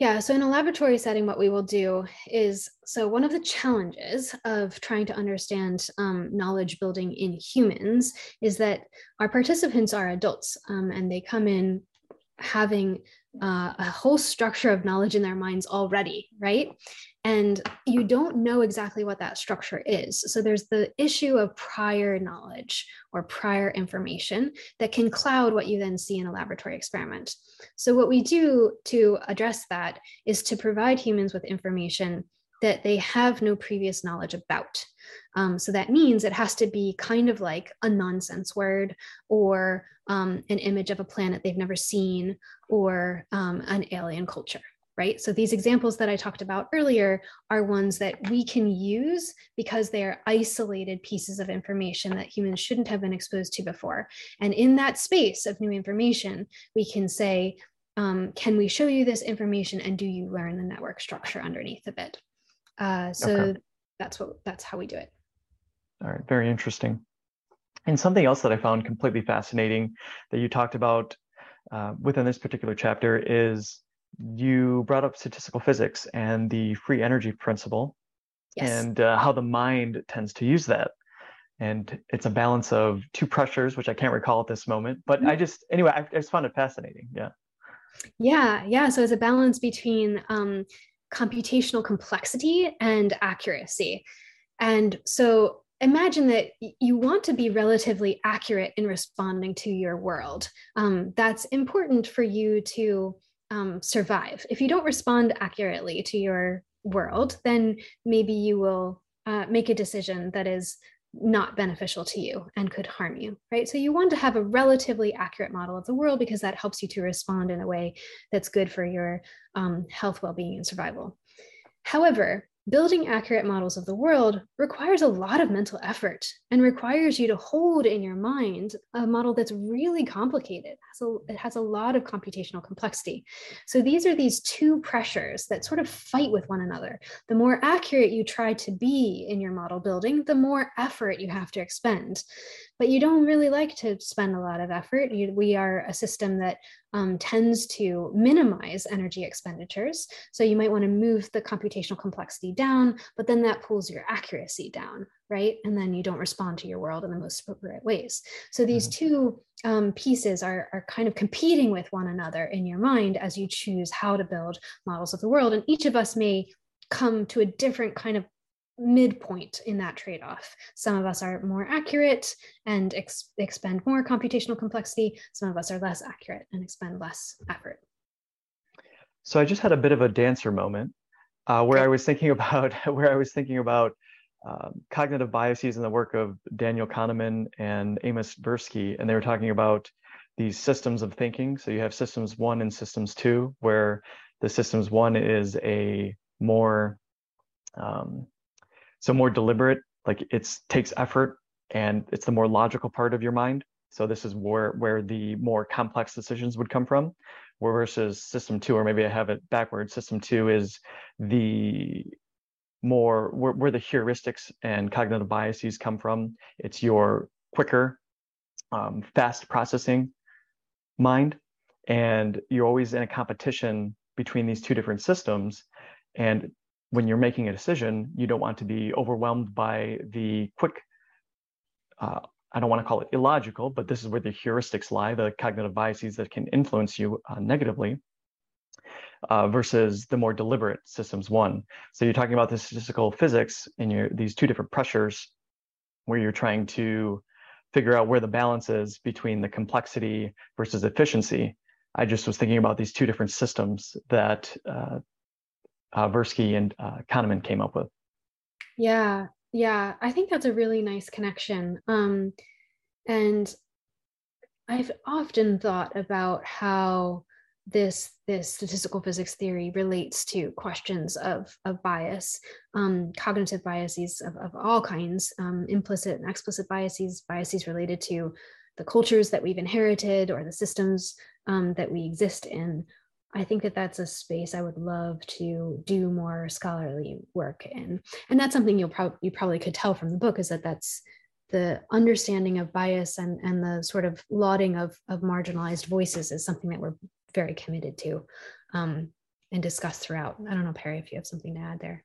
Speaker 3: Yeah, so in a laboratory setting, what we will do is so one of the challenges of trying to understand um, knowledge building in humans is that our participants are adults um, and they come in having uh, a whole structure of knowledge in their minds already, right? And you don't know exactly what that structure is. So there's the issue of prior knowledge or prior information that can cloud what you then see in a laboratory experiment. So, what we do to address that is to provide humans with information that they have no previous knowledge about. Um, so that means it has to be kind of like a nonsense word or um, an image of a planet they've never seen or um, an alien culture. Right. So these examples that I talked about earlier are ones that we can use because they are isolated pieces of information that humans shouldn't have been exposed to before. And in that space of new information, we can say, um, can we show you this information and do you learn the network structure underneath of it? Uh, so okay. that's what that's how we do it.
Speaker 1: All right, very interesting. And something else that I found completely fascinating that you talked about uh, within this particular chapter is you brought up statistical physics and the free energy principle yes. and uh, how the mind tends to use that and it's a balance of two pressures which i can't recall at this moment but mm-hmm. i just anyway I, I, just found it fascinating yeah
Speaker 3: yeah yeah so it's a balance between um, computational complexity and accuracy and so imagine that you want to be relatively accurate in responding to your world um, that's important for you to um, survive if you don't respond accurately to your world then maybe you will uh, make a decision that is not beneficial to you and could harm you, right? So you want to have a relatively accurate model of the world because that helps you to respond in a way that's good for your um, health, well-being, and survival. However, building accurate models of the world requires a lot of mental effort and requires you to hold in your mind a model that's really complicated. So it has a lot of computational complexity. So these are these two pressures that sort of fight with one another. The more accurate you try to be in your model building, the more effort you have to expend but you don't really like to spend a lot of effort. You, we are a system that um, tends to minimize energy expenditures. So you might want to move the computational complexity down, but then that pulls your accuracy down, right? And then you don't respond to your world in the most appropriate ways. So these mm-hmm. two um, pieces are, are kind of competing with one another in your mind as you choose how to build models of the world. And each of us may come to a different kind of midpoint in that trade off. Some of us are more accurate and ex- expend more computational complexity. Some of us are less accurate and expend less effort.
Speaker 1: So I just had a bit of a dancer moment uh, where I was thinking about where I was thinking about um, cognitive biases in the work of Daniel Kahneman and Amos Tversky, and they were talking about these systems of thinking. So you have systems one and systems two, where the systems one is a more um, so more deliberate like it's takes effort and it's the more logical part of your mind. So this is where where the more complex decisions would come from versus system two or maybe i have it backwards. System two is the more where, where the heuristics and cognitive biases come from. It's your quicker um, fast processing mind. And you're always in a competition between these two different systems. And when you're making a decision, you don't want to be overwhelmed by the quick, uh, I don't want to call it illogical, but this is where the heuristics lie, the cognitive biases that can influence you uh, negatively. Uh, versus the more deliberate systems one. So you're talking about the statistical physics and your these two different pressures where you're trying to figure out where the balance is between the complexity versus efficiency. I just was thinking about these two different systems that uh, uh, Tversky and uh, Kahneman came up with.
Speaker 3: Yeah, yeah, I think that's a really nice connection. Um, and I've often thought about how this this statistical physics theory relates to questions of of bias, um, cognitive biases of, of all kinds, um, implicit and explicit biases, biases related to the cultures that we've inherited or the systems um, that we exist in, I think that that's a space I would love to do more scholarly work in, and that's something you'll probably you probably could tell from the book is that that's the understanding of bias and and the sort of lauding of of marginalized voices is something that we're very committed to um, and discuss throughout. I don't know, Perry, if you have something to add there.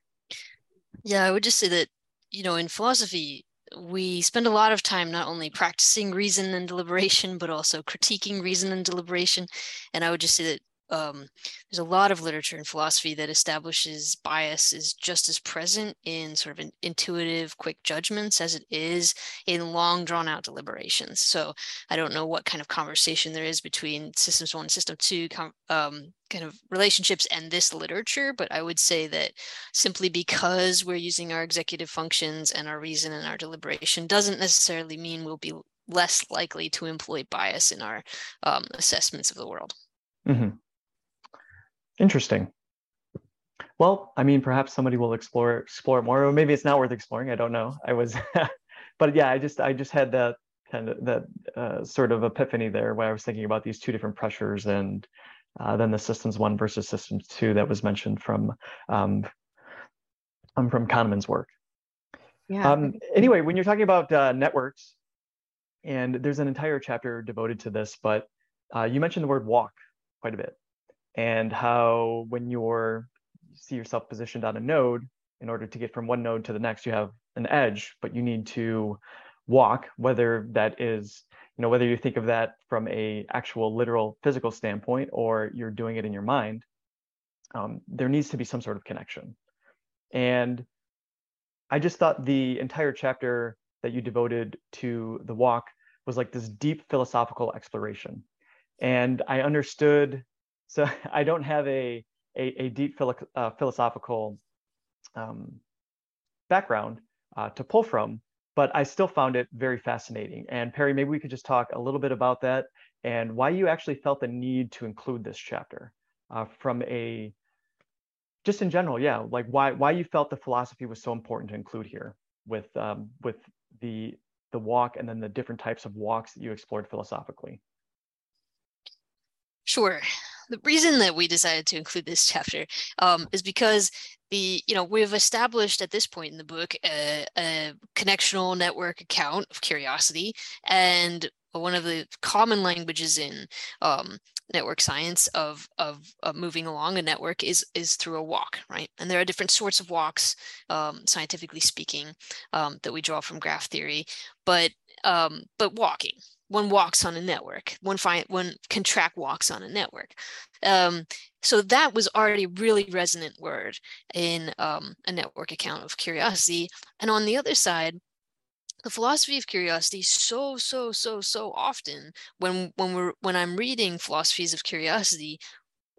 Speaker 2: Yeah, I would just say that you know in philosophy we spend a lot of time not only practicing reason and deliberation but also critiquing reason and deliberation and i would just say that um, there's a lot of literature in philosophy that establishes bias is just as present in sort of intuitive, quick judgments as it is in long, drawn out deliberations. So I don't know what kind of conversation there is between systems one and system two um, kind of relationships and this literature, but I would say that simply because we're using our executive functions and our reason and our deliberation doesn't necessarily mean we'll be less likely to employ bias in our um, assessments of the world.
Speaker 1: Mm-hmm. Interesting. Well, I mean, perhaps somebody will explore explore it more, or maybe it's not worth exploring. I don't know. I was, but yeah, I just I just had that kind of that uh, sort of epiphany there when I was thinking about these two different pressures and uh, then the systems one versus systems two that was mentioned from um, um from Kahneman's work. Yeah. Um, anyway, when you're talking about uh, networks, and there's an entire chapter devoted to this, but uh, you mentioned the word walk quite a bit and how when you're you see yourself positioned on a node, in order to get from one node to the next, you have an edge, but you need to walk, whether that is, you know, whether you think of that from a actual literal physical standpoint or you're doing it in your mind, um, there needs to be some sort of connection. And I just thought the entire chapter that you devoted to the walk was like this deep philosophical exploration. And I understood, so I don't have a, a, a deep philo- uh, philosophical um, background uh, to pull from, but I still found it very fascinating. And Perry, maybe we could just talk a little bit about that and why you actually felt the need to include this chapter uh, from a just in general, yeah, like why why you felt the philosophy was so important to include here with um, with the the walk and then the different types of walks that you explored philosophically.
Speaker 2: Sure. The reason that we decided to include this chapter um, is because the you know we've established at this point in the book a, a connectional network account of curiosity and one of the common languages in um, network science of, of, of moving along a network is is through a walk, right? And there are different sorts of walks, um, scientifically speaking, um, that we draw from graph theory, but um, but walking. One walks on a network. One find one can track walks on a network. Um, so that was already really resonant word in um, a network account of curiosity. And on the other side, the philosophy of curiosity so so so so often when when we're when i'm reading philosophies of curiosity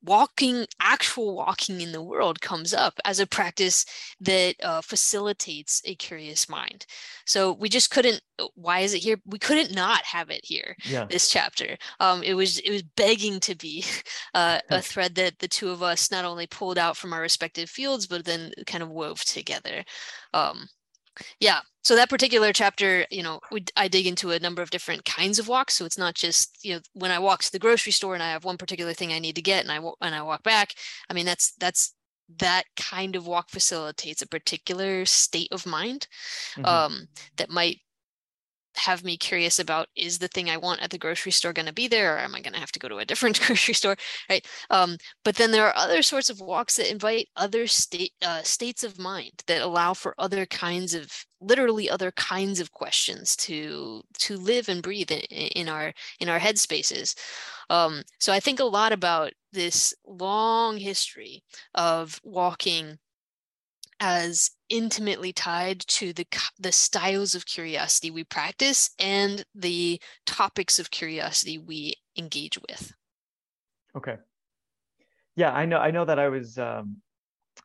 Speaker 2: walking actual walking in the world comes up as a practice that uh, facilitates a curious mind. So we just couldn't uh, why is it here? We couldn't not have it here yeah. this chapter. Um, it was it was begging to be uh, a thread that the two of us not only pulled out from our respective fields but then kind of wove together. Um, yeah so that particular chapter you know we, i dig into a number of different kinds of walks so it's not just you know when i walk to the grocery store and i have one particular thing i need to get and i and i walk back i mean that's that's that kind of walk facilitates a particular state of mind mm-hmm. um, that might have me curious about is the thing I want at the grocery store going to be there or am I going to have to go to a different grocery store right um, but then there are other sorts of walks that invite other state uh, states of mind that allow for other kinds of literally other kinds of questions to to live and breathe in, in our in our head spaces um, so I think a lot about this long history of walking as intimately tied to the the styles of curiosity we practice and the topics of curiosity we engage with.
Speaker 1: Okay. Yeah, I know. I know that I was um,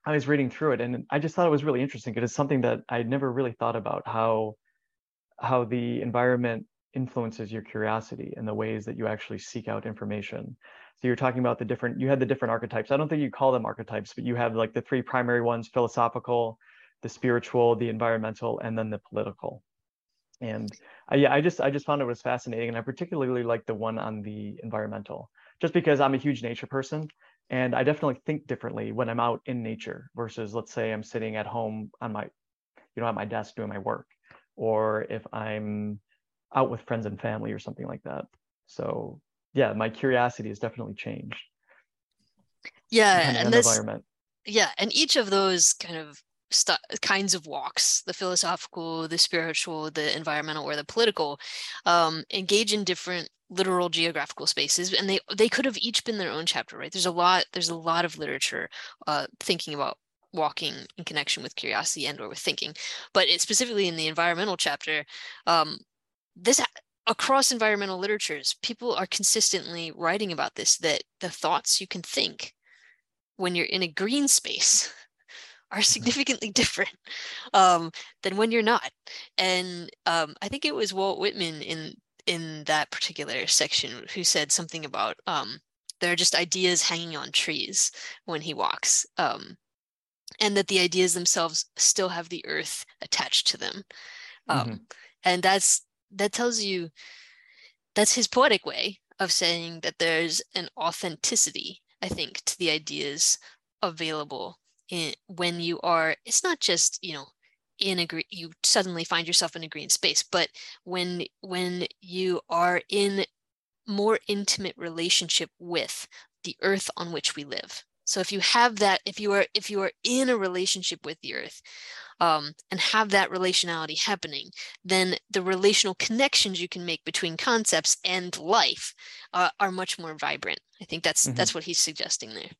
Speaker 1: I was reading through it, and I just thought it was really interesting because it's something that I'd never really thought about how how the environment influences your curiosity and the ways that you actually seek out information. So you're talking about the different, you had the different archetypes. I don't think you call them archetypes, but you have like the three primary ones, philosophical, the spiritual, the environmental, and then the political. And I, yeah, I just I just found it was fascinating, and I particularly like the one on the environmental, just because I'm a huge nature person, and I definitely think differently when I'm out in nature versus let's say I'm sitting at home on my, you know, at my desk doing my work, or if I'm out with friends and family or something like that. So yeah, my curiosity has definitely changed.
Speaker 2: Yeah, and this environment. Yeah, and each of those kind of st- kinds of walks, the philosophical, the spiritual, the environmental, or the political, um, engage in different literal geographical spaces, and they they could have each been their own chapter, right? There's a lot. There's a lot of literature uh, thinking about walking in connection with curiosity and or with thinking but it, specifically in the environmental chapter um, this across environmental literatures, people are consistently writing about this that the thoughts you can think when you're in a green space are significantly different um, than when you're not. And um, I think it was Walt Whitman in in that particular section who said something about um, there are just ideas hanging on trees when he walks. Um, and that the ideas themselves still have the earth attached to them. Um, mm-hmm. And that's that tells you that's his poetic way of saying that there's an authenticity, I think, to the ideas available in, when you are, it's not just, you know, in a green you suddenly find yourself in a green space but when when you are in more intimate relationship with the earth on which we live. So if you have that if you are if you are in a relationship with the earth um, and have that relationality happening then the relational connections you can make between concepts and life uh, are much more vibrant. I think that's mm-hmm. that's what he's suggesting there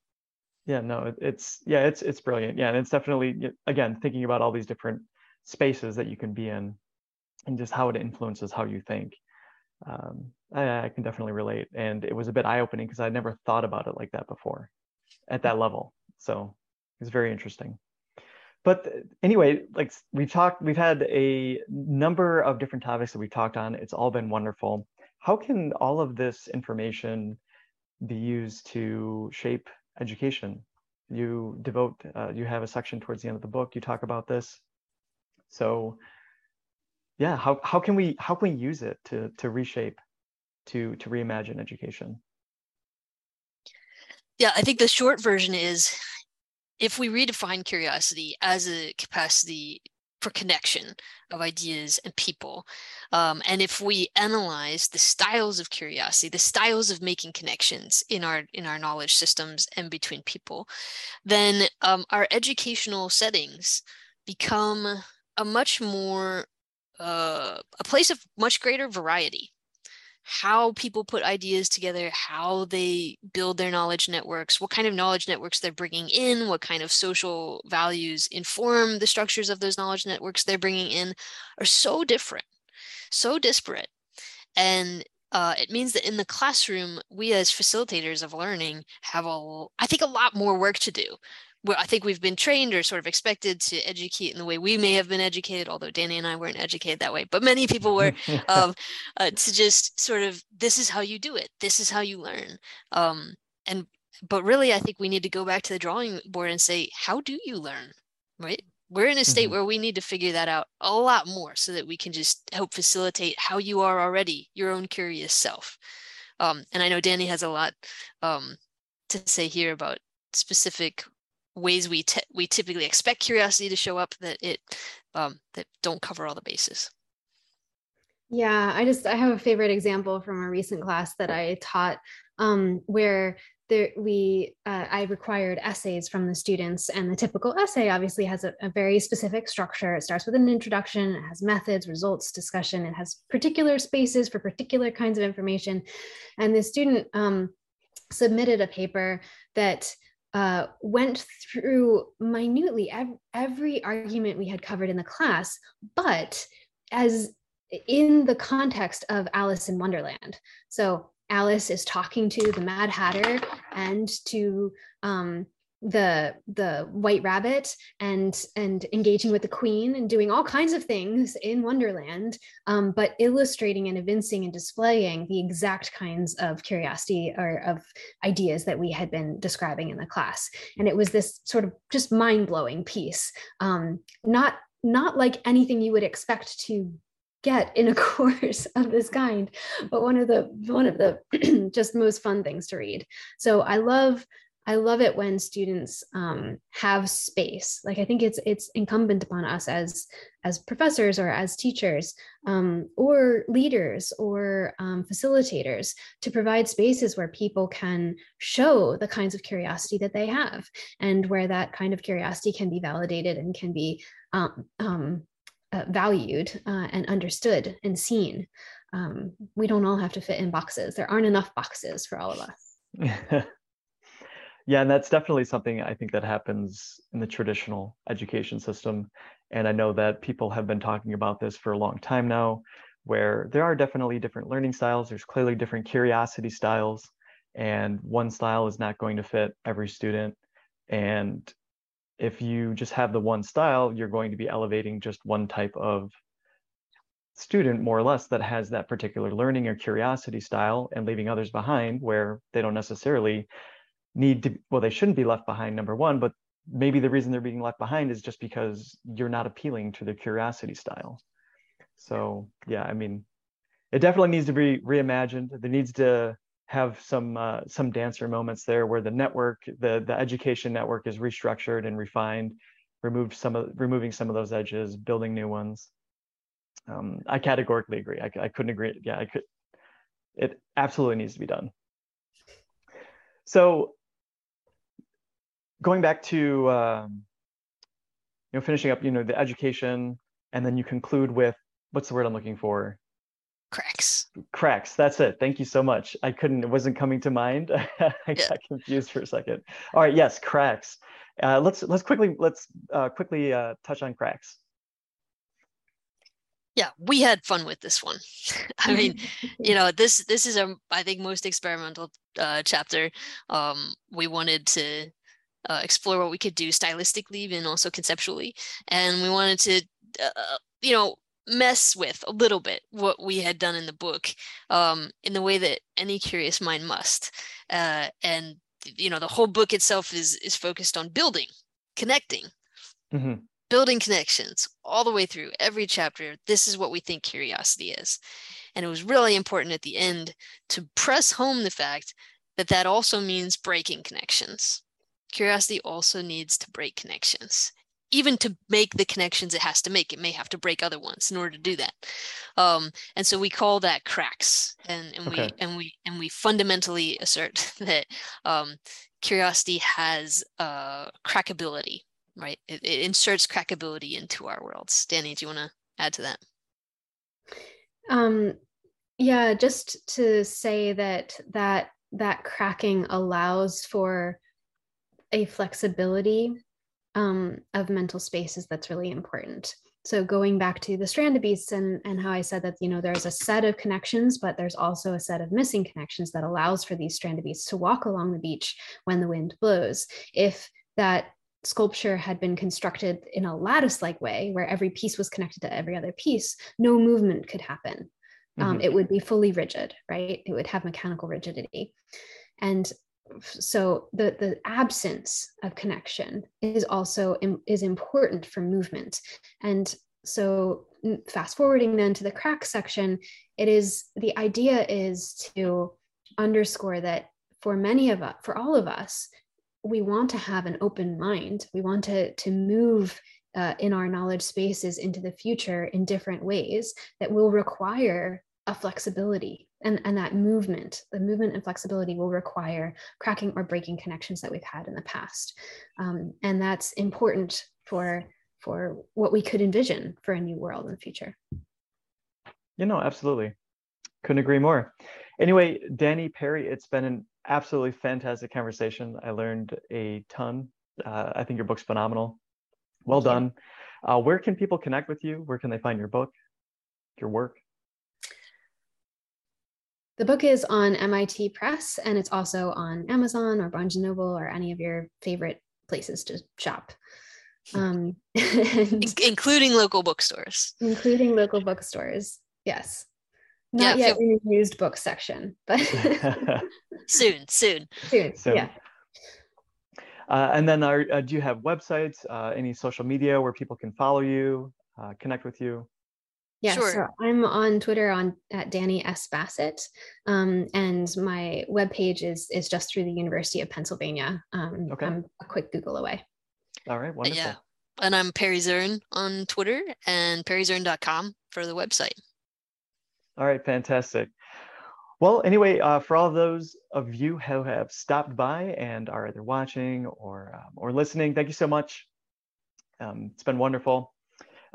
Speaker 1: yeah no it's yeah it's it's brilliant. Yeah and it's definitely again thinking about all these different spaces that you can be in and just how it influences how you think um, I, I, can definitely relate. And it was a bit eye-opening because i never thought about it like that before at that level. So it's very interesting. But anyway like we've talked we've had a number of different topics that we've talked on. It's all been wonderful. How can all of this information be used to shape education you devote uh, you have a section towards the end of the book you talk about this so yeah, how, how can we how can we use it to to reshape, to to reimagine education?
Speaker 2: Yeah, I think the short version is if we redefine curiosity as a capacity for connection of ideas and people. Um, and if we analyze the styles of curiosity, the styles of making connections in our in our knowledge systems and between people, then um, our educational settings become a much more uh, a place of much greater variety how people put ideas together, how they build their knowledge networks, what kind of knowledge networks they're bringing in, what kind of social values inform the structures of those knowledge networks they're bringing in are so different, so disparate. And uh, it means that in the classroom, we as facilitators of learning have a, I think, a lot more work to do well, I think we've been trained or sort of expected to educate in the way we may have been educated, although Dani and I weren't educated that way, but many people were, um, uh, to just sort of, this is how you do it. This is how you learn. Um, and, but really, I think we need to go back to the drawing board and say, how do you learn? Right? We're in a state mm-hmm. where we need to figure that out a lot more so that we can just help facilitate how you are already, your own curious self. Um, and I know Dani has a lot um, to say here about specific ways we t- we typically expect curiosity to show up that it um, that don't cover all the bases.
Speaker 3: Yeah, I just I have a favorite example from a recent class that I taught um, where there we uh, I required essays from the students, and the typical essay obviously has a, a, very specific structure. It starts with an introduction, it has methods, results, discussion, it has particular spaces for particular kinds of information, and the student um, submitted a paper that uh, went through minutely every, every argument we had covered in the class, but as in the context of Alice in Wonderland. So Alice is talking to the Mad Hatter and to um, the the white rabbit and and engaging with the queen and doing all kinds of things in wonderland um, but illustrating and evincing and displaying the exact kinds of curiosity or of ideas that we had been describing in the class. And it was this sort of just mind-blowing piece um, not not like anything you would expect to get in a course of this kind but one of the one of the just most fun things to read. So i love I love it when students um, have space. Like I think it's it's incumbent upon us as as professors or as teachers um, or leaders or um, facilitators to provide spaces where people can show the kinds of curiosity that they have and where that kind of curiosity can be validated and can be um, um, uh, valued uh, and understood and seen. Um, we don't all have to fit in boxes. There aren't enough boxes for all of us.
Speaker 1: Yeah, and that's definitely something I think that happens in the traditional education system. And I know that people have been talking about this for a long time now, where there are definitely different learning styles. There's clearly different curiosity styles, and one style is not going to fit every student. And if you just have the one style, you're going to be elevating just one type of student, more or less, that has that particular learning or curiosity style and leaving others behind where they don't necessarily need to well they shouldn't be left behind number one but maybe the reason they're being left behind is just because you're not appealing to their curiosity style so yeah i mean it definitely needs to be reimagined there needs to have some uh, some dancer moments there where the network the the education network is restructured and refined remove some of removing some of those edges, building new ones. Um, I categorically agree. I, I couldn't agree. Yeah, I could. It absolutely needs to be done. So going back to um, you know finishing up, you know, the education, and then you conclude with what's the word I'm looking for?
Speaker 2: Cracks.
Speaker 1: Cracks. That's it. Thank you so much. I couldn't. It wasn't coming to mind. I yeah. got confused for a second. All right. Yes, cracks. Uh, let's let's quickly let's uh, quickly uh, touch on cracks.
Speaker 2: Yeah, we had fun with this one. I mean, you know, this this is a I think most experimental uh, chapter. Um, we wanted to uh, explore what we could do stylistically and also conceptually, and we wanted to, uh, you know, mess with a little bit what we had done in the book um, in the way that any curious mind must. Uh, and you know, the whole book itself is is focused on building, connecting, mm-hmm. building connections all the way through every chapter. This is what we think curiosity is, and it was really important at the end to press home the fact that that also means breaking connections. Curiosity also needs to break connections even to make the connections it has to make, it may have to break other ones in order to do that. Um, and so we call that cracks, and, and okay. we and we and we fundamentally assert that um, curiosity has uh, crackability, right? It, it inserts crackability into our worlds. Dani, do you want to add to that?
Speaker 3: Um, yeah, just to say that that that cracking allows for a flexibility um, of mental spaces that's really important. So going back to the Strandbeests and, and how I said that, you know, there's a set of connections, but there's also a set of missing connections that allows for these Strandbeests to walk along the beach when the wind blows. If that sculpture had been constructed in a lattice-like way where every piece was connected to every other piece, no movement could happen. Um, mm-hmm. Um, it would be fully rigid, right? It would have mechanical rigidity. And so the the absence of connection is also is important for movement. And so fast forwarding then to the crack section it is the idea is to underscore that for many of us for all of us we want to have an open mind. We want to to move uh, in our knowledge spaces into the future in different ways that will require a flexibility and, and that movement the movement and flexibility will require cracking or breaking connections that we've had in the past. Um, and that's important for for what we could envision for a new world in the future.
Speaker 1: You know absolutely. Couldn't agree more. Anyway dani perry it's been an absolutely fantastic conversation. I learned a ton. Uh, i think your book's phenomenal. Well Thank done. Uh, where can people connect with you? Where can they find your book your work
Speaker 3: the book is on MIT Press and it's also on Amazon or Barnes and Noble or any of your favorite places to shop. Um,
Speaker 2: including local bookstores.
Speaker 3: Including local bookstores. Yes. Not yeah, yet feel- in the used book section, but
Speaker 2: soon, soon.
Speaker 3: Soon. soon. Yeah.
Speaker 1: Uh, and then are, uh, do you have websites, uh, any social media where people can follow you, uh, connect with you?
Speaker 3: Yeah, sure. so I'm on Twitter on at Dani S Bassett, um, and my webpage is is just through the University of Pennsylvania. Um, okay. I'm a quick Google away.
Speaker 1: All right, wonderful. Yeah,
Speaker 2: and I'm Perry Zurn on Twitter and perryzurn.com for the website.
Speaker 1: All right, fantastic. Well, anyway, uh, for all of those of you who have stopped by and are either watching or um, or listening, thank you so much. Um, it's been wonderful.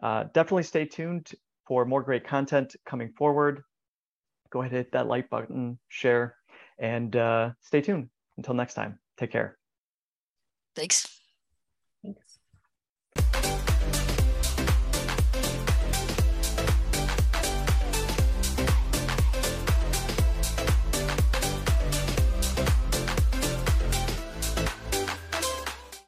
Speaker 1: Uh, definitely stay tuned for more great content coming forward. Go ahead, and hit that like button, share, and uh, stay tuned. Until next time, take care.
Speaker 2: Thanks.